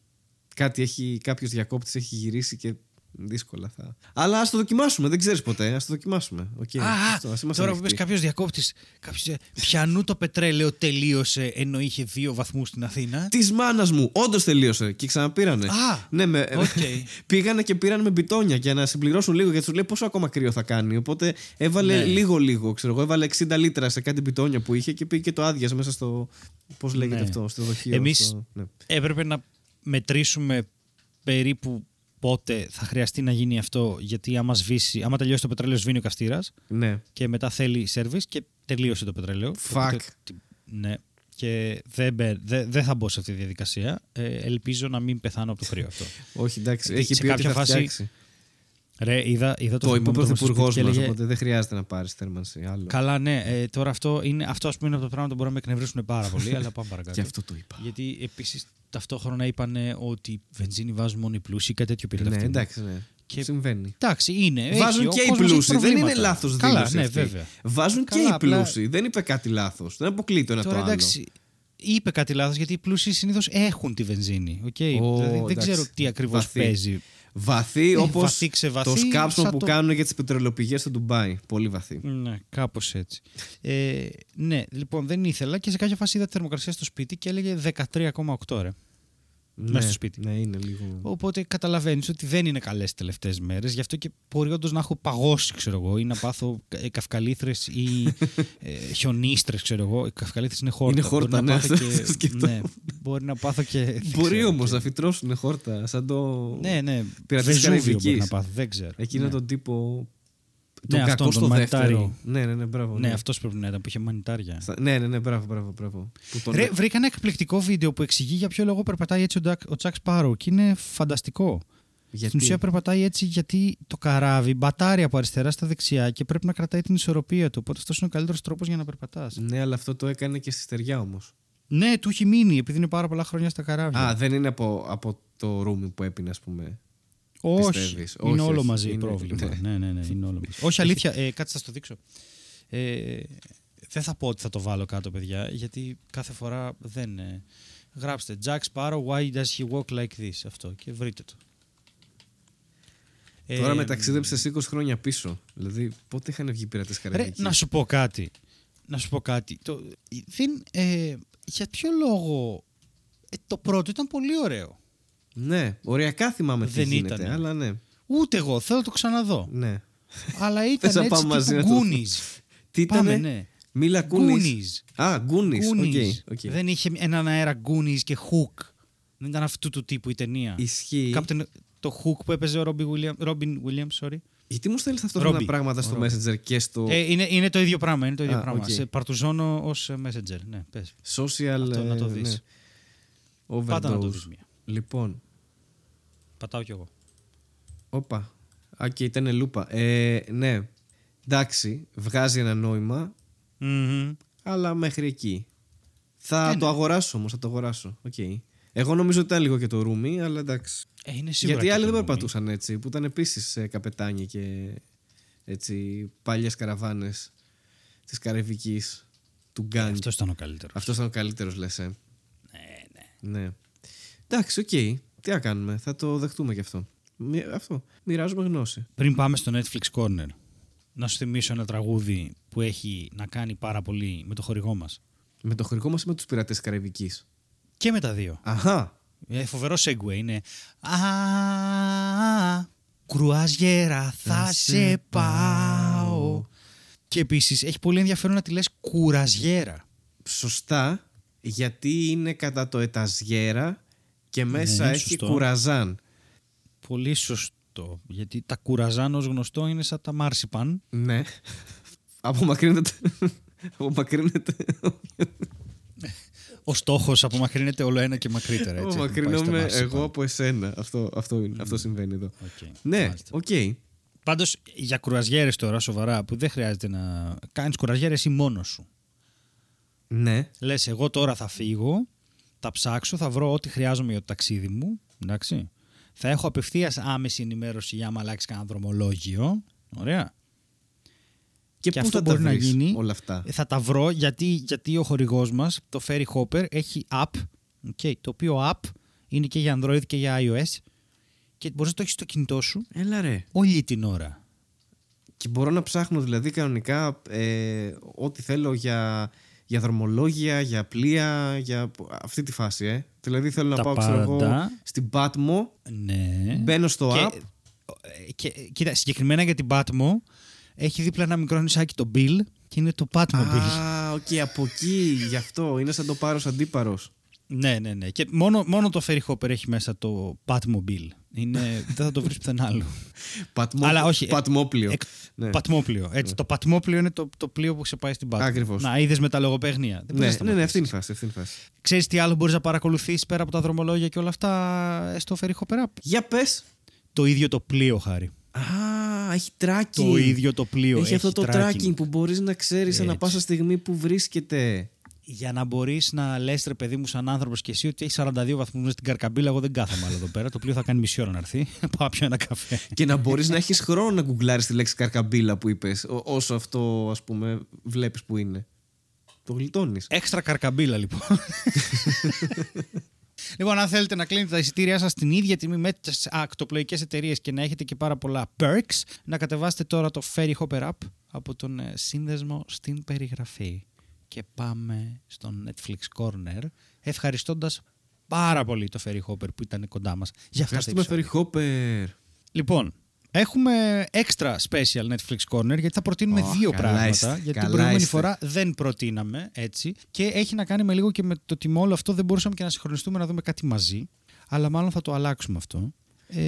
Κάτι έχει, κάποιος διακόπτης έχει γυρίσει και δύσκολα θα... Αλλά ας το δοκιμάσουμε, δεν ξέρεις ποτέ, ας το δοκιμάσουμε. Okay, Α, αυτό, ας είμαστε τώρα που ανοιχτοί. πες κάποιος διακόπτης. Ποιανού το πετρέλαιο τελείωσε ενώ είχε δύο βαθμούς στην Αθήνα. Της μάνας μου, όντως τελείωσε και ξαναπήρανε. Α, ναι, με, οκ. πήγανε και πήραν με μπιτόνια για να συμπληρώσουν λίγο γιατί του λέει πόσο ακόμα κρύο θα κάνει. Οπότε έβαλε Ναι. λίγο-λίγο, ξέρω εγώ. Έβαλε 60 λίτρα σε κάτι μπιτόνια που είχε και πήγε και το άδειασε μέσα στο. Πώς λέγεται Ναι. αυτό, στο δοχείο. Εμείς στο- ναι. έπρεπε να μετρήσουμε περίπου πότε θα χρειαστεί να γίνει αυτό. Γιατί άμα, σβήσει, άμα τελειώσει το πετρέλαιο, σβήνει ο καστήρα ναι. και μετά θέλει service και τελείωσε το πετρέλαιο. Fuck. Οπότε, τι- ναι. Και δεν, μπε- δεν, δεν θα μπω σε αυτή τη διαδικασία. Ε, ελπίζω να μην πεθάνω από το κρύο αυτό. Όχι, εντάξει. Γιατί Έχει σε πει ότι κάποια θα φάση φτιάξει. Ρε, είδα, είδα το, Το είπε ο θυμό με το πρωθυπουργός σπίτι και μας, έλεγε, οπότε δεν χρειάζεται να πάρεις θέρμανση. Άλλο. Καλά, ναι. Ε, τώρα αυτό, είναι, αυτό ας πούμε, είναι από τα πράγματα που μπορεί να με εκνευρίσουν πάρα πολύ, αλλά πάμε παρακάτω. Και αυτό το είπα. Γιατί επίσης ταυτόχρονα είπαν ότι βενζίνη βάζουν μόνο οι πλούσιοι, κάτι τέτοιο πήρε Ναι, αυτή. εντάξει, ναι. Και- Συμβαίνει. Εντάξει, είναι. Βάζουν έχει, ο και οι κόσμος έχει πλούσιοι. Δεν είναι προβλήματα. λάθος Καλά, δήλωση. ναι, αυτή. βέβαια. Βάζουν και Καλά, οι απλά- πλούσιοι. Δεν είπε κάτι λάθος. Δεν αποκλείει το ένα Τώρα το άλλο. εντάξει, είπε κάτι λάθος γιατί οι πλούσιοι συνήθως έχουν τη βενζίνη. οκ; Ω, δηλαδή, δεν εντάξει. ξέρω τι ακριβώς Βαθύ. παίζει. Βαθύ Ε, όπως βαθύ ξεβαθύ, το σκάψιμο σαν που το- κάνουν για τις πετρελαιοπηγέ στο Ντουμπάι. Πολύ βαθύ. Ναι, κάπως έτσι. Ε, ναι, λοιπόν, δεν ήθελα και σε κάποια φάση είδα τη θερμοκρασία στο σπίτι και έλεγε 13,8 ρε. Ναι, στο σπίτι. Ναι, είναι λίγο. Οπότε καταλαβαίνεις ότι δεν είναι καλές τις τελευταίες μέρες. Γι' αυτό και μπορεί όντω να έχω παγώσει, ξέρω εγώ, ή να πάθω καυκαλήθρε ή ε, χιονίστρες, ξέρω εγώ. Οι καυκαλήθρε είναι χόρτα. Είναι χόρτα, μπορεί να ναι, πάθω αυτό και, σκεφτόμουν. ναι, μπορεί να πάθω και. δεν Μπορεί ξέρω, όμως και- να φυτρώσουν χόρτα σαν το. Ναι, ναι. Πειρατές Βεζούβιο Καραϊβικής. μπορεί να πάθω, δεν ξέρω. Εκείνο ναι. τον τύπο. Ναι, τον κακό αυτόν, στο τον δεύτερο. μανιτάρι. Ναι, ναι, ναι, μπράβο. Ναι, αυτός πρέπει να ήταν που είχε μανιτάρια. Στα- Ναι, ναι, ναι, μπράβο, μπράβο. μπράβο. Που τον... Ρε, βρήκα ένα εκπληκτικό βίντεο που εξηγεί για ποιο λόγο περπατάει έτσι ο, Ντακ- ο Τσακ Σπάρο και είναι φανταστικό. Γιατί; Στην ουσία περπατάει έτσι γιατί το καράβι μπατάρει από αριστερά στα δεξιά και πρέπει να κρατάει την ισορροπία του. Οπότε αυτός είναι ο καλύτερος τρόπος για να περπατάς. Ναι, αλλά αυτό το έκανε και στη στεριά όμως. Ναι, του έχει μείνει επειδή είναι πάρα πολλά χρόνια στα καράβια. Α, δεν είναι από, από το ρούμι που έπινε, ας πούμε. Όχι. πιστεύεις. Είναι Όχι, όλο όχι. μαζί Είναι- πρόβλημα. ναι. ναι, ναι, ναι, είναι όλο μαζί. όχι, αλήθεια. Ε, κάτσε, θα στο δείξω. Ε, δεν θα πω ότι θα το βάλω κάτω, παιδιά, γιατί κάθε φορά δεν. ε, γράψτε Jack Sparrow, why does he walk like this? Αυτό και βρείτε το. Τώρα Ε, με ταξίδεψε 20 χρόνια πίσω. Δηλαδή, πότε είχαν βγει οι πειρατές Ρε, Καραϊβική; να σου πω κάτι. Να σου πω κάτι. Το, δεν, ε, για ποιο λόγο. ε, το πρώτο ήταν πολύ ωραίο. Ναι, οριακά θυμάμαι τι Δεν γίνεται, ήτανε. αλλά ναι. Ούτε εγώ, θέλω να το ξαναδώ. ναι. Αλλά ήταν να έτσι πάμε μαζί τύπου να το Goonies. Τι Πάμε, ήτανε; ναι. Μίλα Κούνις. Goonies. Α, Goonies. Goonies. OK, OK. Δεν είχε έναν αέρα Goonies και Hook. Δεν ήταν αυτού του τύπου η ταινία. Ισχύει. Captain, το Hook που έπαιζε ο Robin Williams, Robin Williams sorry. Γιατί μου στέλνεις ταυτόχρονα Robbie. πράγματα στο Ο Messenger και στο Ε, είναι, είναι το ίδιο πράγμα. Είναι το ίδιο Α, πράγμα. οκ. Σε παρτουζώνω ως messenger. Ναι, πες. social. Αυτό, να το ε, δεις. ναι. Πάτα να το Overdose. δεις μία. Λοιπόν, Πατάω κι εγώ. όπα. Α, και ήταν λούπα. Ε, ναι. Εντάξει, βγάζει ένα νόημα, Μμμ. αλλά μέχρι εκεί. Θα Ε, ναι. το αγοράσω όμως, θα το αγοράσω. Οκ. Εγώ νομίζω ότι ήταν λίγο και το ρούμι, αλλά εντάξει. Ε, είναι σίγουρα Γιατί και άλλοι το δεν Rumi. περπατούσαν έτσι, που ήταν επίσης καπετάνιοι και έτσι παλιές καραβάνες της Καραϊβικής του Gang. Αυτός ήταν ο καλύτερος. Αυτός ήταν ο καλύτερος, λες. Ε. Ναι, ναι. Ναι. Εντάξει, οκ. Τι να κάνουμε, θα το δεχτούμε κι αυτό. Μοι- Αυτό. Μοιράζουμε γνώση. Πριν πάμε στο Netflix Corner, να σου θυμίσω ένα τραγούδι που έχει να κάνει πάρα πολύ με το χορηγό μας. Με το χωρικό μας ή με τους πειρατές της Καραϊβικής; Και με τα δύο. Αχά. Ε, φοβερό segue είναι. Α, κρουαζιέρα θα σε πάω. Και επίσης έχει πολύ ενδιαφέρον να τη λες κουραζιέρα. Σωστά, γιατί είναι κατά το εταζιέρα και μέσα Ναι, έχει σωστό. κουραζάν. Πολύ σωστό. Γιατί τα κουραζάν ως γνωστό είναι σαν τα μάρσιπαν. Ναι. Απομακρύνεται. Απομακρύνεται. Ο στόχος απομακρύνεται όλο ένα και μακρύτερα. Έτσι, έχουμε πάει στα Απομακρύνομαι μάρσιπαν. εγώ από εσένα. Αυτό, αυτό, είναι, αυτό συμβαίνει εδώ. Οκ, Ναι, μάλιστα. οκ. Πάντως για κρουαζιέρες τώρα, σοβαρά, που δεν χρειάζεται να κάνεις κρουαζιέρες ή μόνος σου. Ναι. Λες, εγώ τώρα θα φύγω, θα ψάξω, θα βρω ό,τι χρειάζομαι για το ταξίδι μου. Εντάξει. Θα έχω απευθείας άμεση ενημέρωση για άμα αλλάξει κανένα δρομολόγιο. Ωραία. Και, Και πού αυτό θα τα μπορεί να βρεις γίνει. όλα αυτά; Ε, Θα τα βρω γιατί, γιατί ο χορηγός μας, το Ferry Hopper, έχει app. Okay, το οποίο app είναι και για Android και για iOS. Και μπορείς να το έχεις στο κινητό σου Έλα ρε. όλη την ώρα. Και μπορώ να ψάχνω δηλαδή κανονικά ε, ό,τι θέλω για, για δρομολόγια, για πλοία, για αυτή τη φάση, ε. Δηλαδή θέλω να Τα πάω, ξέρω εγώ, πάντα. στην Patmo, Ναι. μπαίνω στο και, app. ε, Και, κοίτα, συγκεκριμένα για την Πάτμο έχει δίπλα ένα μικρό νησάκι το Bill και είναι το Patmobile. Α, οκ, από εκεί, γι' αυτό. Είναι σαν το Πάρος Αντίπαρος. Ναι, ναι, ναι. Και μόνο, μόνο το Ferry Hopper έχει μέσα το Patmobile. Είναι, δεν θα το βρεις πουθενά άλλο. Πατμό, Αλλά όχι, ε, Πατμόπλιο. Εκ- ναι. Πατμόπλιο. Έτσι, Το πατμόπλιο είναι το, το πλοίο που σε πάει στην Patmo. Ακριβώς. Να, είδες με τα λογοπαίγνια. Δεν ναι, ναι, ναι, αυτή είναι η φάση. Αυτή είναι η φάση. Ξέρεις τι άλλο μπορείς να παρακολουθήσει πέρα από τα δρομολόγια και όλα αυτά ε, στο Ferry Hopper App; Για πες. Το ίδιο το πλοίο, χάρη. Α, έχει tracking. Το ίδιο το πλοίο. Έχει, αυτό το tracking. που μπορείς να ξέρεις ανά Έτσι. πάσα στιγμή που βρίσκεται. Για να μπορείς να λες, ρε παιδί μου, σαν άνθρωπος και εσύ, ότι έχει 42 βαθμούς στην καρκαμπίλα. Εγώ δεν κάθομαι άλλο εδώ πέρα. Το πλοίο θα κάνει μισή ώρα να έρθει. Πάω να πιω ένα καφέ. και να μπορείς να έχεις χρόνο να γκουγκλάρεις τη λέξη καρκαμπίλα που είπες ό- όσο αυτό ας πούμε βλέπεις που είναι. Το γλιτώνεις. Έξτρα καρκαμπίλα, λοιπόν. λοιπόν, αν θέλετε να κλείνετε τα εισιτήριά σας την ίδια τιμή με τις ακτοπλοϊκές εταιρείες και να έχετε και πάρα πολλά perks, να κατεβάσετε τώρα το Ferry Hopper App από τον ε, σύνδεσμο στην περιγραφή. Και πάμε στο Netflix Corner, ευχαριστώντας πάρα πολύ το Ferry Hopper που ήταν κοντά μας για αυτά τα Ευχαριστούμε επεισόδια. Ferry Hopper. Λοιπόν, έχουμε extra special Netflix Corner γιατί θα προτείνουμε Ω, δύο καλά πράγματα. είστε, γιατί την καλά προηγούμενη είστε. φορά δεν προτείναμε έτσι. Και έχει να κάνει με λίγο και με το ότι με όλο αυτό δεν μπορούσαμε και να συγχρονιστούμε να δούμε κάτι μαζί. Αλλά μάλλον θα το αλλάξουμε αυτό. Ε,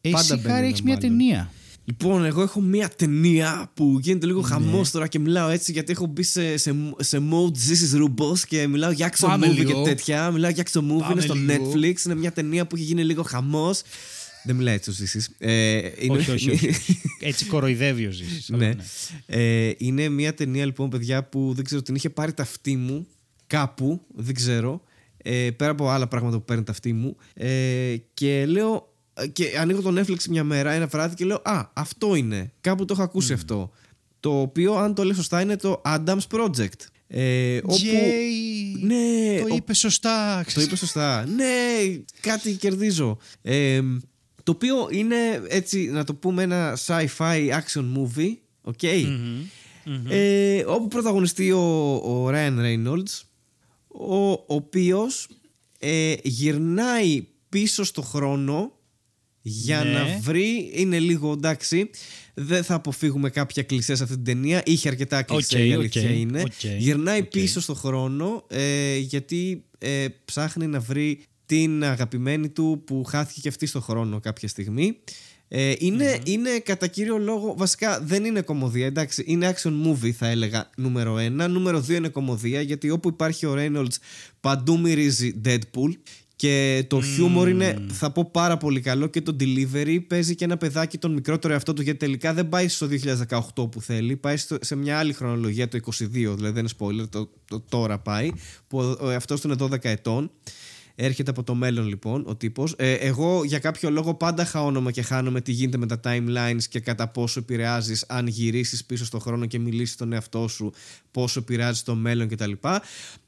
εσύ, μπαίνει Χάρη, ένα έχεις μια μάλλον. ταινία. Λοιπόν, εγώ έχω μία ταινία που γίνεται Ναι. λίγο χαμός τώρα και μιλάω έτσι γιατί έχω μπει σε, σε, σε mode This is Rubos και μιλάω για action Πάμε movie λίγο. και τέτοια. Μιλάω για action movie, Πάμε είναι στο λίγο. Netflix, είναι μια ταινία που έχει γίνει λίγο χαμός. Δεν μιλάει έτσι ο Ζήσης. Ε, είναι... όχι, όχι, όχι. Έτσι κοροϊδεύει ο Ζήσης. αλλά ναι. Ε, είναι μια ταινία λοιπόν, παιδιά, που δεν ξέρω, την είχε πάρει τα αυτή μου κάπου, δεν ξέρω. Ε, πέρα από άλλα πράγματα που παίρνει τ' αυτί μου. Ε, και λέω. Και ανοίγω τον Netflix μια μέρα, ένα βράδυ και λέω Α, αυτό είναι. Κάπου το έχω ακούσει αυτό. Το οποίο, αν το λέω σωστά, είναι το Adams Project. Ε, όπου... Yay! Ναι, Το ο- είπε σωστά. το είπε σωστά. Ναι, κάτι κερδίζω. Ε, το οποίο είναι έτσι, να το πούμε, ένα sci-fi action movie. OK. Ε, όπου πρωταγωνιστεί ο, ο Ryan Reynolds, ο, ο οποίος ε, γυρνάει πίσω στο χρόνο για Ναι. να βρει, είναι λίγο εντάξει, δεν θα αποφύγουμε κάποια κλισέ σε αυτή την ταινία, είχε αρκετά κλισέ Οκ, η αλήθεια οκ, είναι. οκ, Γυρνάει οκ. πίσω στο χρόνο ε, γιατί ε, ψάχνει να βρει την αγαπημένη του που χάθηκε και αυτή στο χρόνο κάποια στιγμή. Ε, ειναι είναι κατά κύριο λόγο, βασικά δεν είναι κωμωδία, εντάξει, είναι action movie θα έλεγα νούμερο ένα. Νούμερο δύο είναι κωμωδία γιατί όπου υπάρχει ο Reynolds παντού μυρίζει Deadpool και το χιούμορ είναι, θα πω πάρα πολύ καλό και το delivery παίζει και ένα παιδάκι τον μικρότερο εαυτό του γιατί τελικά δεν πάει στο 2018 που θέλει, πάει στο- σε μια άλλη χρονολογία το 22, δηλαδή δεν είναι spoiler, το, το τώρα πάει, που ο, ο εαυτός του είναι 12 ετών. Έρχεται από το μέλλον λοιπόν ο τύπος. Ε, εγώ για κάποιο λόγο πάντα χαώνομαι και χάνομαι τι γίνεται με τα timelines και κατά πόσο επηρεάζεις αν γυρίσεις πίσω στον χρόνο και μιλήσεις τον εαυτό σου, πόσο επηρεάζει το μέλλον κτλ.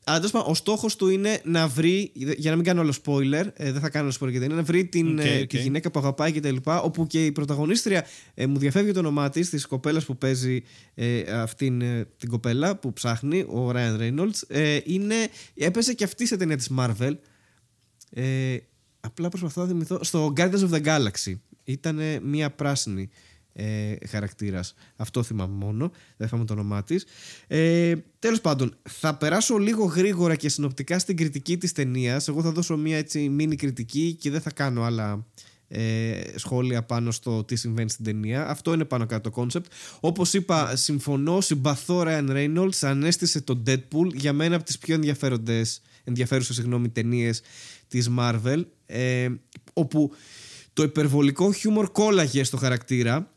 Αλλά τέλος πάντων, ο στόχος του είναι να βρει, για να μην κάνω όλο spoiler, ε, δεν θα κάνω spoiler γιατί είναι να βρει την, Οκ, ε, οκ. τη γυναίκα που αγαπάει κτλ. Όπου και η πρωταγωνίστρια, ε, μου διαφεύγει το όνομά της, της κοπέλας που παίζει ε, αυτήν ε, την κοπέλα που ψάχνει, ο Ryan Reynolds, ε, είναι, έπαιζε και αυτή σε ταινία της Marvel. Ε, απλά προσπαθώ να θυμηθώ. Στο Guardians of the Galaxy. Ήταν μια πράσινη ε, χαρακτήρας. Αυτό θυμάμαι μόνο. Δεν θυμάμαι το όνομά της. Ε, Τέλος πάντων, θα περάσω λίγο γρήγορα και συνοπτικά στην κριτική της ταινίας. Εγώ θα δώσω μια έτσι μίνι κριτική και δεν θα κάνω άλλα ε, σχόλια πάνω στο τι συμβαίνει στην ταινία. Αυτό είναι πάνω κάτω το κόνσεπτ. Όπως είπα, συμφωνώ, συμπαθώ Ryan Reynolds, ανέστησε το Deadpool για μένα από τις πιο ενδιαφέροντες, ενδιαφέρουσες συγγνώμη, ταινίες της Marvel. Ε, όπου το υπερβολικό χιούμορ κόλλαγε στο χαρακτήρα.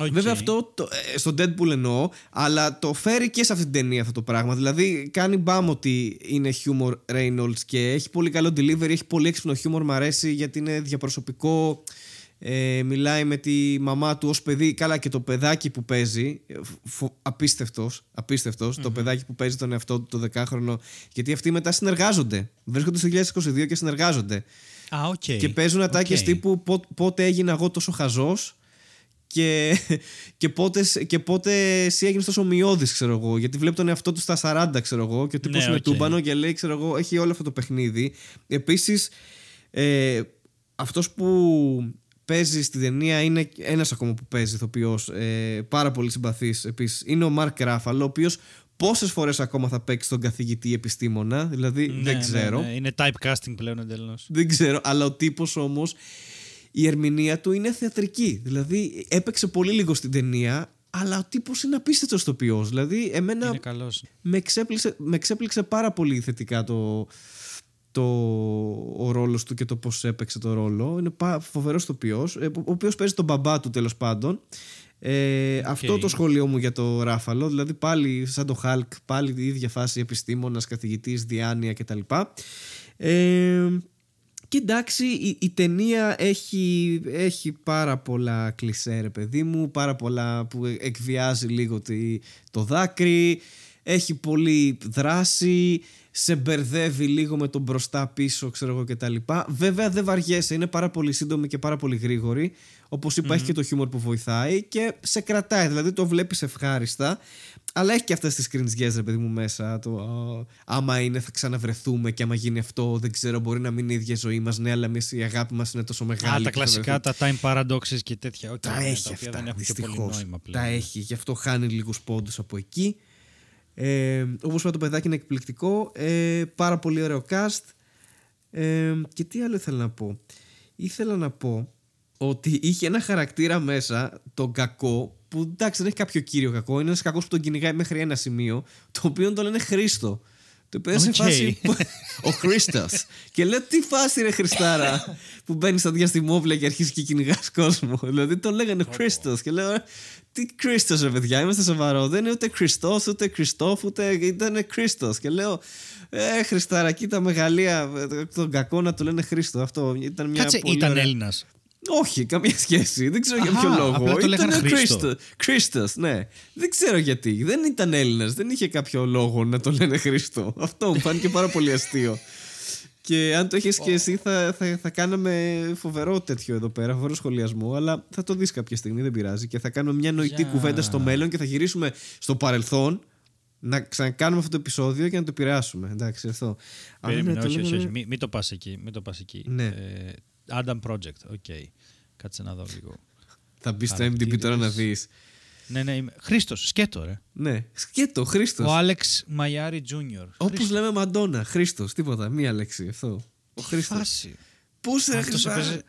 Οκ. Βέβαια αυτό το, ε, στο Deadpool εννοώ, αλλά το φέρει και σε αυτή την ταινία αυτό το πράγμα. Δηλαδή κάνει μπαμ ότι είναι χιούμορ Reynolds και έχει πολύ καλό delivery, έχει πολύ έξυπνο χιούμορ, μου αρέσει γιατί είναι διαπροσωπικό. Ε, μιλάει με τη μαμά του ως παιδί, καλά και το παιδάκι που παίζει, ε, φο- απίστευτος, απίστευτος, το παιδάκι που παίζει τον εαυτό του το δεκάχρονο, γιατί αυτοί μετά συνεργάζονται. Βρίσκονται στο 2022 και συνεργάζονται. Α, οκ. Και παίζουν ατάκες Οκ. τύπου «Πο- πότε έγινα εγώ τόσο χαζός και, και, πότε, και πότε εσύ έγινες τόσο μυώδης ξέρω εγώ γιατί βλέπει τον εαυτό του στα 40 ξέρω εγώ και ο τύπος Ναι, είναι οκ. τούμπανο και λέει ξέρω εγώ έχει όλο αυτό το παιχνίδι επίσης ε, αυτός που παίζει στη ταινία είναι ένας ακόμα που παίζει ηθοποιός ε, πάρα πολύ συμπαθής επίσης είναι ο Μαρκ Ράφαλο ο οποίος πόσες φορές ακόμα θα παίξει τον καθηγητή επιστήμονα δηλαδή Ναι, δεν ναι, ξέρω ναι. Είναι typecasting πλέον εντελώς. δεν ξέρω, αλλά ο τύπος όμως η ερμηνεία του είναι θεατρική. Δηλαδή έπαιξε πολύ λίγο στην ταινία, αλλά ο τύπος είναι απίστευτος ηθοποιός. Δηλαδή, εμένα Είναι καλός. με εξέπληξε, με εξέπληξε πάρα πολύ θετικά το, το, ο ρόλος του και το πώς έπαιξε το ρόλο. Είναι φοβερός ηθοποιό, ο οποίος παίζει τον μπαμπά του τέλος πάντων. Ε, Αυτό το σχόλιο μου για το Ράφαλο, δηλαδή πάλι σαν το Χάλκ, πάλι η ίδια φάση επιστήμονας, καθηγητής, διάνοια κτλ. Ε, και εντάξει, η, η ταινία έχει, έχει πάρα πολλά κλισέ, ρε παιδί μου, πάρα πολλά που εκβιάζει λίγο τη, το δάκρυ, έχει πολύ δράση, σε μπερδεύει λίγο με τον μπροστά πίσω, ξέρω εγώ κτλ. Βέβαια δεν βαριέσαι, είναι πάρα πολύ σύντομη και πάρα πολύ γρήγορη. Όπως έχει και το χιούμορ που βοηθάει και σε κρατάει, δηλαδή το βλέπεις ευχάριστα. Αλλά έχει και αυτές τις κριντζιές, ρε παιδί μου, μέσα. Το «Α, άμα είναι, θα ξαναβρεθούμε και άμα γίνει αυτό, δεν ξέρω, μπορεί να μην είναι η ίδια ζωή μας. Ναι, αλλά εμείς η αγάπη μας είναι τόσο μεγάλη. Α, και τα θα κλασικά, βρεθούμε». τα time paradoxes και τέτοια. Οκ, Τα ναι, έχει τα οποία αυτά. δεν έχουν και πολύ Δυστυχώς. νόημα πλέον. Τα έχει. Γι' αυτό χάνει λίγους πόντους από εκεί. Ε, Όπως είπα, το παιδάκι είναι εκπληκτικό. Ε, πάρα πολύ ωραίο cast. Ε, και τι άλλο ήθελα να πω. Ήθελα να πω ότι είχε ένα χαρακτήρα μέσα, τον κακό, που εντάξει δεν έχει κάποιο κύριο κακό, είναι ένας κακός που τον κυνηγάει μέχρι ένα σημείο, το οποίο τον λένε Χρήστο. Το είπε σε Οκ. φάση. ο Χρήστο. και λέω τι φάση ρε Χριστάρα που μπαίνεις στα διαστημόπλαια και αρχίζεις και κυνηγάς κόσμο. δηλαδή τον λέγανε Χρήστος. Και λέω τι Χρήστος ρε παιδιά, είμαστε σοβαροί. Δεν είναι ούτε Χριστός, ούτε Χριστόφ, ούτε ήταν Χρήστος. Και λέω ε, Χριστάρα, κοίτα μεγαλεία τον κακό να το λένε Χρήστο. Αυτό ήταν μια Κάτσε, πολύ ήταν ωραία- Έλληνας. Όχι, καμία σχέση. Δεν ξέρω για Αχα, ποιο λόγο. απλά το λέγανε Ήτανε Χρήστο. Χρήστο. Χρήστος, ναι. Δεν ξέρω γιατί. Δεν ήταν Έλληνας. Δεν είχε κάποιο λόγο να το λένε Χρήστο. Αυτό μου φάνηκε πάρα πολύ αστείο. Και αν το έχεις και εσύ, θα, θα, θα κάναμε φοβερό τέτοιο εδώ πέρα, φοβερό σχολιασμό. Αλλά θα το δεις κάποια στιγμή, δεν πειράζει. Και θα κάνουμε μια νοητή Για. κουβέντα στο μέλλον και θα γυρίσουμε στο παρελθόν να ξανακάνουμε αυτό το επεισόδιο και να το επηρεάσουμε. Εντάξει, αυτό. Αλλά ναι, Περίμενε, το όχι, όχι, λέγανε- όχι. Μην, μην το πας εκεί. Μην το πας εκεί. Ναι. Ε, Adam Project, οκ. Κάτσε να δω λίγο. Θα μπεις στο MDB τώρα να δεις. ναι, ναι, είμαι... Χρήστος, σκέτο ρε. Ναι, σκέτο, Χρήστος. Ο Άλεξ Μαϊάρη Τζούνιορ. Όπως λέμε Μαντόνα, Χρήστος, τίποτα, μία λέξη αυτό. Ο Χρήστος. Φάση. Πού σε Αυτός έπαιζε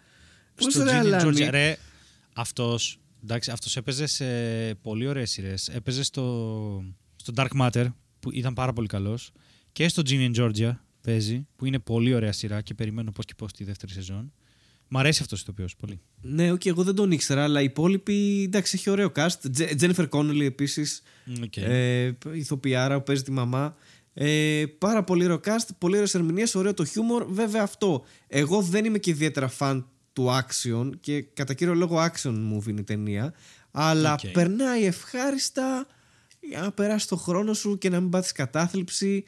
Πού στο σε Ginny Αλάνη; Georgia. Ρε, αυτός, εντάξει, αυτός έπαιζε σε πολύ ωραίες σειρές. Έπαιζε στο, στο Dark Matter, που ήταν πάρα πολύ καλός. Και στο Ginny and Georgia παίζει, που είναι πολύ ωραία σειρά και περιμένω πώς και πώς τη δεύτερη σεζόν. Μ' αρέσει αυτός ο ηθοποιός πολύ. Ναι, οκ, εγώ δεν τον ήξερα, αλλά οι υπόλοιποι εντάξει, έχει ωραίο cast. Τζε- Τζένιφερ Κόνολι επίσης. Οκ. Ε, ηθοποιάρα που παίζει τη μαμά. Ε, πάρα πολύ ωραίο cast, πολύ ωραίες ερμηνείες, ωραίο το χιούμορ. Βέβαια αυτό. Εγώ δεν είμαι και ιδιαίτερα φαν του action και κατά κύριο λόγο action movie είναι η ταινία. Αλλά Οκ. περνάει ευχάριστα για να περάσει το χρόνο σου και να μην πάθεις κατάθλιψη.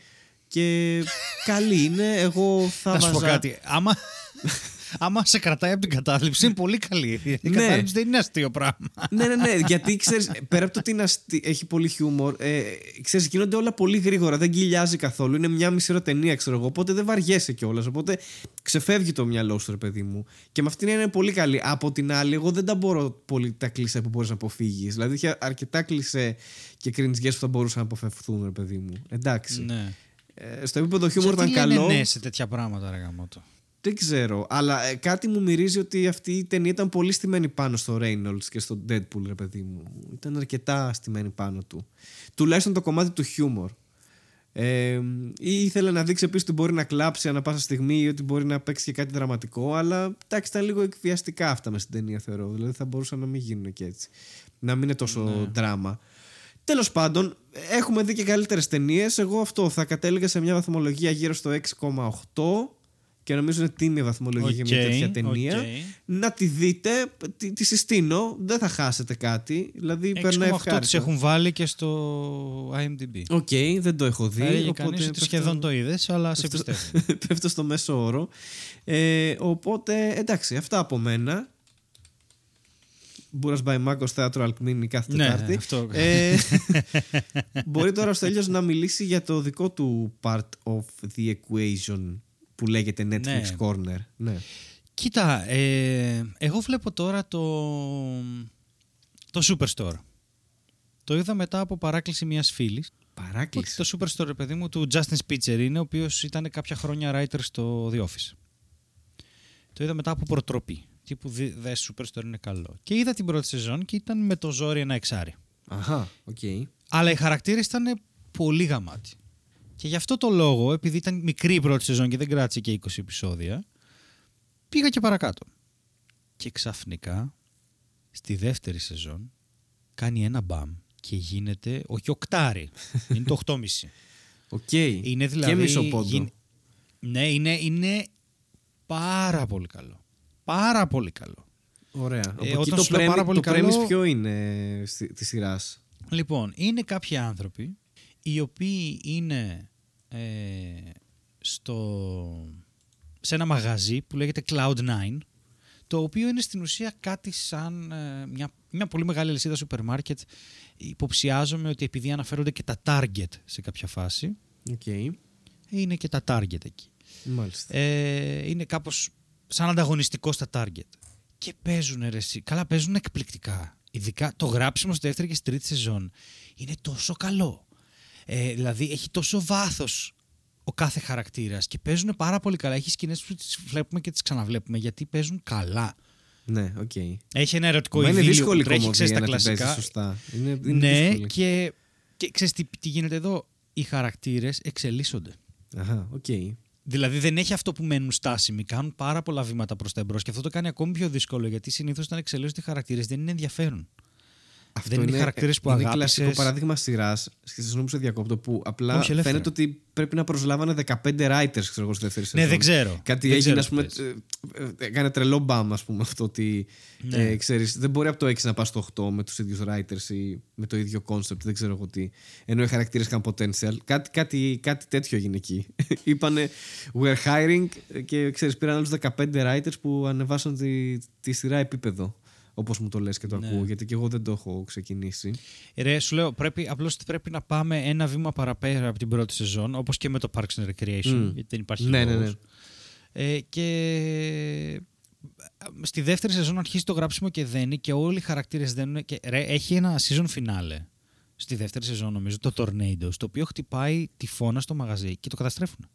Και καλή είναι. Εγώ θα Θα σου πω βάζα- κάτι. Άμα, άμα σε κρατάει από την κατάθλιψη, είναι πολύ καλή. Η Ναι. κατάθλιψη δεν είναι αστείο πράγμα. ναι, ναι, ναι. Γιατί ξέρεις, πέρα από το ότι είναι αστι- έχει πολύ χιούμορ, ε, ξέρεις, γίνονται όλα πολύ γρήγορα. Δεν κοιλιάζει καθόλου. Είναι μιάμιση ώρα ταινία, ξέρω εγώ. Οπότε δεν βαριέσαι κιόλας. Οπότε ξεφεύγει το μυαλό σου, ρε παιδί μου. Και με αυτήν είναι πολύ καλή. Από την άλλη, εγώ δεν τα μπορώ πολύ τα κλισέ που μπορείς να αποφύγεις. Δηλαδή, είχε αρκετά κλισέ και κριντζιέ που θα μπορούσαν να αποφευθούν, ρε παιδί μου. Εντάξει. ναι. Ε, στο επίπεδο χιούμορ Γιατί ήταν λένε καλό. ναι σε τέτοια πράγματα, ρε γαμώτο; Δεν ξέρω, αλλά ε, κάτι μου μυρίζει ότι αυτή η ταινία ήταν πολύ στημένη πάνω στο Reynolds και στο Deadpool, ρε παιδί μου. Ήταν αρκετά στημένη πάνω του. Τουλάχιστον το κομμάτι του χιούμορ. Ε, ή ήθελε να δείξει επίσης ότι μπορεί να κλάψει ανά πάσα στιγμή ή ότι μπορεί να παίξει και κάτι δραματικό, αλλά εντάξει, ήταν λίγο εκβιαστικά αυτά μες στην ταινία, θεωρώ. Δηλαδή θα μπορούσαν να μην γίνουν και έτσι. Να μην είναι τόσο δράμα. Τέλος πάντων, έχουμε δει και καλύτερες ταινίες. Εγώ αυτό θα κατέληγα σε μια βαθμολογία γύρω στο 6,8 και νομίζω είναι τίμια βαθμολογία για μια Οκ, τέτοια ταινία. οκ. Να τη δείτε, τη, τη συστήνω, δεν θα χάσετε κάτι. Δηλαδή περνάει 6,8 της ευχάριστα. έχουν βάλει και στο IMDb. Οκ, δεν το έχω δει. Θα έλεγε οπότε κανείς ότι πέφτω- σχεδόν το είδες, αλλά σε πιστεύω. πέφτω στο μέσο όρο. Ε, οπότε, εντάξει, αυτά από μένα. Μπούρας by Μάκος θέατρο Αλκμίνη κάθε Ναι, Τετάρτη. αυτό. Ε, μπορεί τώρα ο Στέλιος να μιλήσει για το δικό του part of the equation που λέγεται Netflix Ναι. Corner. Ναι. Κοίτα, ε, εγώ βλέπω τώρα το, το Superstore. Το είδα μετά από παράκληση μιας φίλης. Παράκληση. Το Superstore, ρε παιδί μου, του Justin Spitzer είναι, ο οποίος ήταν κάποια χρόνια writer στο The Office. Το είδα μετά από προτροπή. Τύπου δες, δες Superstore είναι καλό. Και είδα την πρώτη σεζόν και ήταν με το ζόρι ένα εξάρι. Αχα, οκ. Αλλά οι χαρακτήρες ήταν πολύ γαμάτοι. Και γι' αυτό το λόγο, επειδή ήταν μικρή η πρώτη σεζόν και δεν κράτησε και 20 επεισόδια, πήγα και παρακάτω. Και ξαφνικά, στη δεύτερη σεζόν, κάνει ένα μπαμ και γίνεται όχι οκτάρι, είναι το 8,5. Οκ. Είναι δηλαδή... Και μισό πόντο. γίν- Ναι, είναι, είναι πάρα πολύ καλό. Πάρα πολύ καλό. Ωραία. Ε, Από εκεί όταν το σου λέω πάρα premise- πολύ το καλό- premise ποιο είναι στη, της σειράς; Λοιπόν, είναι κάποιοι άνθρωποι οι οποίοι είναι ε, στο, σε ένα μαγαζί που λέγεται Cloud9 το οποίο είναι στην ουσία κάτι σαν ε, μια, μια πολύ μεγάλη αλυσίδα σούπερ μάρκετ υποψιάζομαι ότι επειδή αναφέρονται και τα Target σε κάποια φάση Οκ. είναι και τα Target εκεί Μάλιστα. ε, είναι κάπως σαν ανταγωνιστικό στα target. Και παίζουν ρε εσύ. Καλά παίζουν εκπληκτικά. Ειδικά το γράψιμο στη δεύτερη και στη τρίτη σεζόν είναι τόσο καλό. Ε, δηλαδή έχει τόσο βάθος ο κάθε χαρακτήρας και παίζουν πάρα πολύ καλά. Έχει σκηνές που τις βλέπουμε και τις ξαναβλέπουμε γιατί παίζουν καλά. Ναι, οκ. Έχει ένα ερωτικό Μα είναι ειδύλλιο δύσκολη που τρέχει ξέρεις, κωμωδία στα να την παίζεις κλασικά. σωστά. Είναι, είναι Ναι, δύσκολη. και, και ξέρεις τι, τι γίνεται εδώ; Οι χαρακτήρες εξελίσσονται. Αχα, οκ. Δηλαδή δεν έχει αυτό που μένουν στάσιμοι. Κάνουν πάρα πολλά βήματα προς τα εμπρός και αυτό το κάνει ακόμη πιο δύσκολο γιατί συνήθως όταν εξελίσσονται οι χαρακτήρες δεν είναι ενδιαφέρον. Αυτό δεν είναι, χαρακτήρες που είναι αγάπησες. κλασικό παράδειγμα σειράς. Συγγνώμη σε διακόπτω που απλά Όχι, ελεύθερα. φαίνεται ότι πρέπει να προσλάβανε 15 writers ξέρω εγώ, στη δεύτερη σεζόν. Ναι, δεν ξέρω. Κάτι Δεν έγινε, ξέρω ας τι πούμε. ε, ε, Έκανε τρελό μπαμ, ας πούμε, αυτό ότι. Ναι. Ε, ξέρεις, δεν μπορεί από το 6 να πας στο 8 με τους ίδιους writers ή με το ίδιο concept, δεν ξέρω εγώ τι. Ενώ οι χαρακτήρες είχαν potential. Κάτι, κάτι, κάτι τέτοιο έγινε εκεί. Είπανε We're hiring και ξέρεις, πήραν άλλους 15 writers που ανεβάσαν τη, τη σειρά επίπεδο. Όπως μου το λες και το Ναι. ακούω, γιατί και εγώ δεν το έχω ξεκινήσει. Ρε, σου λέω, πρέπει, απλώς πρέπει να πάμε ένα βήμα παραπέρα από την πρώτη σεζόν, όπως και με το Parks and Recreation, Μμ. γιατί δεν υπάρχει Ναι, ναι, λόγος. ναι. Ε, και στη δεύτερη σεζόν αρχίζει το γράψιμο και δένει και όλοι οι χαρακτήρες δένουν και ρε, έχει ένα season finale στη δεύτερη σεζόν νομίζω, το Tornadoes, το οποίο χτυπάει τυφώνας το μαγαζί και το καταστρέφουν.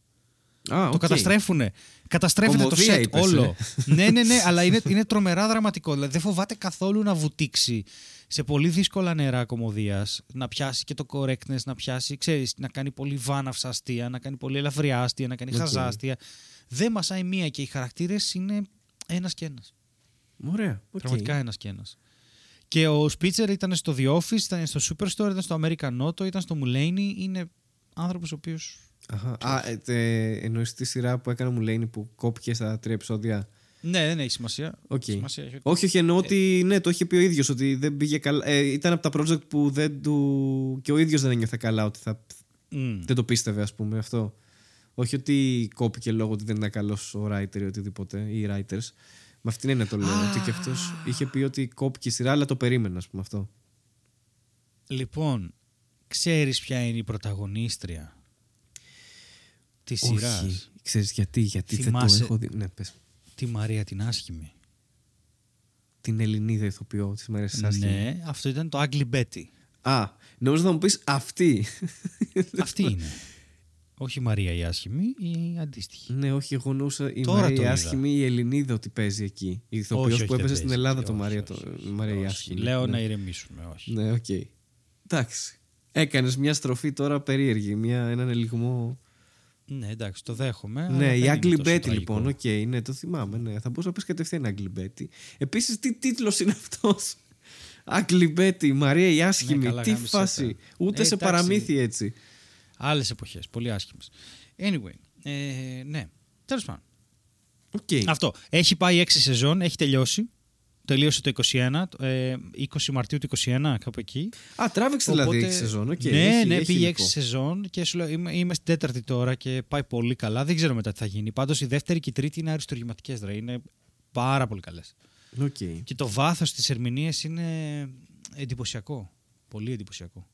Α, Το οκ. καταστρέφουνε. Καταστρέφεται το Κωμωδία σετ είπες, όλο. ε. ναι, ναι, ναι, αλλά είναι, είναι τρομερά δραματικό. Δηλαδή δεν φοβάται καθόλου να βουτήξει σε πολύ δύσκολα νερά κωμωδίας, να πιάσει και το correctness, να πιάσει, ξέρεις, να κάνει πολύ βάναυσα αστεία, να κάνει πολύ ελαφριά αστεία, να κάνει Οκ. χαζά αστεία. Δεν μασάει μία και οι χαρακτήρες είναι ένας και ένας. Ωραία. οκ. Πραγματικά ένας και ένας. Και ο Spitzer ήταν στο The Office, ήταν στο Superstore, ήταν στο American Auto, ήταν στο Mulaney. Είναι άνθρωπος ο οποίος. Αχα. Α, ε, τε, εννοείς τη σειρά που έκανε ο Mulaney που κόπηκε στα τρία επεισόδια; Ναι, δεν έχει σημασία. Οκ. Σημασία έχει ότι- Όχι, όχι, εννοώ ότι ναι, το είχε πει ο ίδιος ότι δεν πήγε καλά. Ε, ήταν από τα project που δεν του. και ο ίδιος δεν ένιωθε καλά ότι θα. Μμ. Δεν το πίστευε, ας πούμε αυτό. Όχι ότι κόπηκε λόγω ότι δεν ήταν καλός ο writer ή οτιδήποτε, ή οι writers. Με αυτήν είναι το λέω. ότι και αυτός είχε πει ότι κόπηκε η σειρά, αλλά το περίμενα, ας πούμε αυτό. Λοιπόν, ξέρεις ποια είναι η πρωταγωνίστρια; Της σειράς. Όχι. Ξέρεις γιατί, γιατί δεν Θυμάσαι- το έχω δει. Ναι, πες. Τη Μαρία την άσχημη. Την Ελληνίδα ηθοποιό της μέρε της άσχημης. Ναι, αυτό ήταν το Ugly Betty. Α, νόμιζα θα μου πεις αυτή. Αυτή είναι. Όχι η Μαρία η άσχημη, η αντίστοιχη. ναι, όχι, εγώ νοούσα η Τώρα το Μαρία η είδα. άσχημη, η Ελληνίδα ότι παίζει εκεί. Η ηθοποιός όχι, που δεν έπαιζε στην παίζει. Ελλάδα το Όχι, Μαρία, όχι, το, όχι, η Μαρία η όχι. άσχημη. Λέω ναι. να ηρεμήσουμε, όχι. Ναι, οκ. Εντάξει. Έκανες μια στροφή τώρα περίεργη, μια, έναν ελιγμό. Ναι, εντάξει, το δέχομαι. αλλά ναι, δεν η είναι Ugly τόσο Betty τραγικό. λοιπόν, οκ, ναι, το θυμάμαι. Ναι. Θα μπορούσες να πεις κατευθείαν Ugly Betty. Επίσης, τι τίτλος είναι αυτός; Ugly Betty, Μαρία η άσχημη. Ναι, καλά, τι γάμησε φάση. τα. Ούτε Ε, σε εντάξει. παραμύθι έτσι. Άλλες εποχές, πολύ άσχημες. Anyway, ε, ναι. Τέλος πάντων. Οκ. Αυτό. Έχει πάει 6 σεζόν, έχει τελειώσει. Τελείωσε το 21, ε, 20 Μαρτίου του 21, κάπου εκεί. Α, τράβηξε δηλαδή Οπότε- 6 σεζόν. οκ, ναι, έχει- ναι, έχει πήγε υλικό. 6 σεζόν και σου λέω είμαι, είμαι στην τέταρτη τώρα και πάει πολύ καλά. Δεν ξέρω μετά τι θα γίνει. Πάντως η δεύτερη και η τρίτη είναι αριστουργηματικές. Είναι πάρα πολύ καλές. Οκ. Και το βάθος της ερμηνείας είναι εντυπωσιακό. Πολύ εντυπωσιακό.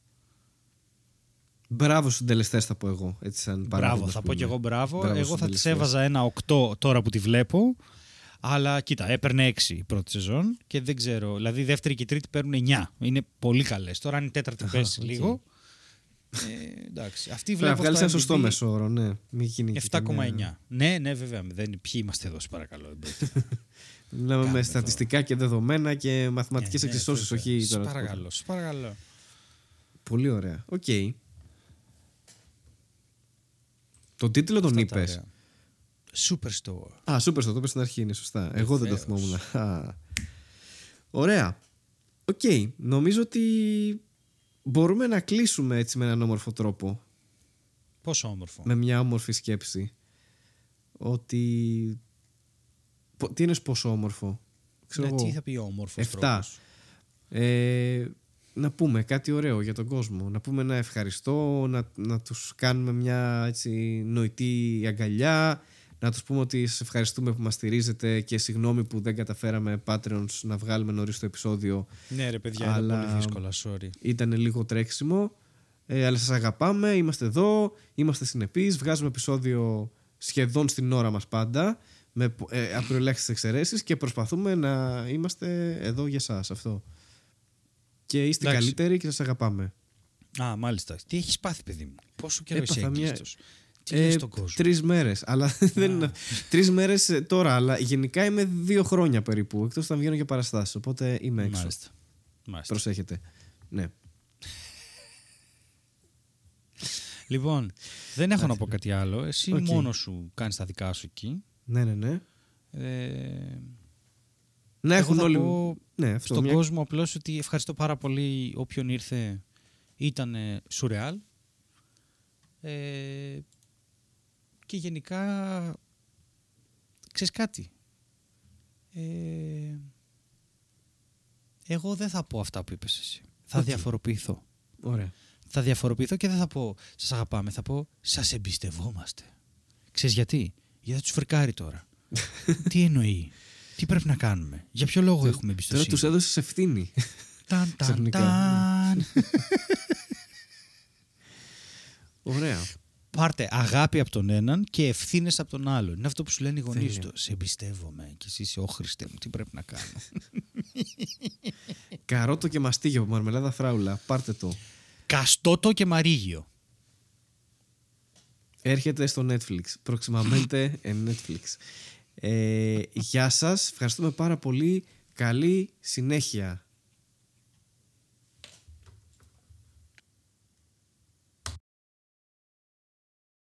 Μπράβο στους συντελεστές, θα πω εγώ. Έτσι, σαν Μπράβο, παράδειγμα, θα ας πω πούμε. κι εγώ μπράβο. Μπράβο εγώ στους θα τη συντελεστές. έβαζα ένα 8 τώρα που τη βλέπω. Αλλά κοίτα, έπαιρνε 6 η πρώτη σεζόν και δεν ξέρω. Δηλαδή η δεύτερη και η τρίτη παίρνουν 9. Είναι πολύ καλές. Τώρα αν η τέταρτη Αχα, πέσει οκ. λίγο. Ε, εντάξει. Αυτή Πρέπει να βλέπω βγάλει στο ένα σωστό IMDb μέσο όρο, ναι. Μην γίνει και 7,9. καμιά- Ναι, ναι, βέβαια. Δεν, ποιοι είμαστε εδώ, σε παρακαλώ. δεν μπορείτε. Μιλάμε με Κάνουμε στατιστικά και δεδομένα και μαθηματικές Ναι, ναι, εξισώσεις, βέβαια. όχι Σας τώρα. παρακαλώ, σας παρακαλώ. Πολύ ωραία. Οκ. Το τίτλο τον Αυτά τα είπες. Ωραία. Superstore. Α, superstore το είπες στην αρχή, είναι σωστά. Εγώ δεν το Βεβαίως. θυμόμουν. Α. Ωραία. Οκ. Νομίζω ότι μπορούμε να κλείσουμε έτσι με έναν όμορφο τρόπο. Πόσο όμορφο; Με μια όμορφη σκέψη. Ότι. Πο- Τι είναι πόσο όμορφο; Ξέρω Ναι, εγώ. τι θα πει όμορφος. Εφτά. Ε, να πούμε κάτι ωραίο για τον κόσμο. Να πούμε ένα ευχαριστώ, να, να τους κάνουμε μια έτσι, νοητή αγκαλιά, να τους πούμε ότι σας ευχαριστούμε που μας στηρίζετε και συγγνώμη που δεν καταφέραμε Patreons να βγάλουμε νωρίς το επεισόδιο. Ναι, ρε παιδιά, Αλλά- είναι πολύ δύσκολα. Sorry. Ήταν λίγο τρέξιμο, ε, αλλά σας αγαπάμε, είμαστε εδώ, είμαστε συνεπείς, βγάζουμε επεισόδιο σχεδόν στην ώρα μας πάντα, με ε, απροελάχιστες εξαιρέσεις και προσπαθούμε να είμαστε εδώ για σας αυτό. Και είστε Εντάξει. καλύτεροι και σας αγαπάμε. Α, μάλιστα. Τι έχεις πάθει, παιδί μου; Πόσο καιρό είσαι Έπαθα μια- έγκλειστος. Τι λες στον κόσμο; Τρεις μέρες. Αλλά δεν είναι. Τρεις μέρες τώρα, αλλά γενικά είμαι δύο χρόνια περίπου. Εκτός όταν βγαίνω για παραστάσεις. Οπότε είμαι έξω. Μάλιστα. Μάλιστα. Προσέχετε. Ναι. λοιπόν, δεν έχω να πω κάτι άλλο. Εσύ Οκ. μόνος σου κάνεις τα δικά σου εκεί. Ναι, ναι, ναι. Ε, Να εγώ έχουν θα όλοι. πω Ναι, αυτό. στον μια- κόσμο απλώς ότι ευχαριστώ πάρα πολύ όποιον ήρθε. Ήταν ε, σουρεάλ. Ε, και γενικά, ξέρεις κάτι. Ε, εγώ δεν θα πω αυτά που είπες εσύ. Θα Οκ. διαφοροποιηθώ. Ωραία. Θα διαφοροποιηθώ και δεν θα πω σας αγαπάμε. Θα πω σας εμπιστευόμαστε. Ξέρεις γιατί; Γιατί θα τους φρικάρει τώρα. Τι εννοεί; Τι πρέπει να κάνουμε; Για ποιο λόγο έχουμε Τώρα εμπιστοσύνη. τους έδωσες ευθύνη. Ταν, ταν, Ξαφνικά. ταν. Ωραία. Πάρτε αγάπη από τον έναν και ευθύνες από τον άλλον. Είναι αυτό που σου λένε οι γονείς Τέλεια. του. Σε εμπιστεύομαι και εσύ είσαι όχρηστε μου. Τι πρέπει να κάνω. Καρότο και μαστίγιο από μαρμελάδα φράουλα. Πάρτε το. Καστότο και μαρίγιο. Έρχεται στο Netflix. Proximamente en Netflix. Ε, γεια σας. Ευχαριστούμε πάρα πολύ. Καλή συνέχεια.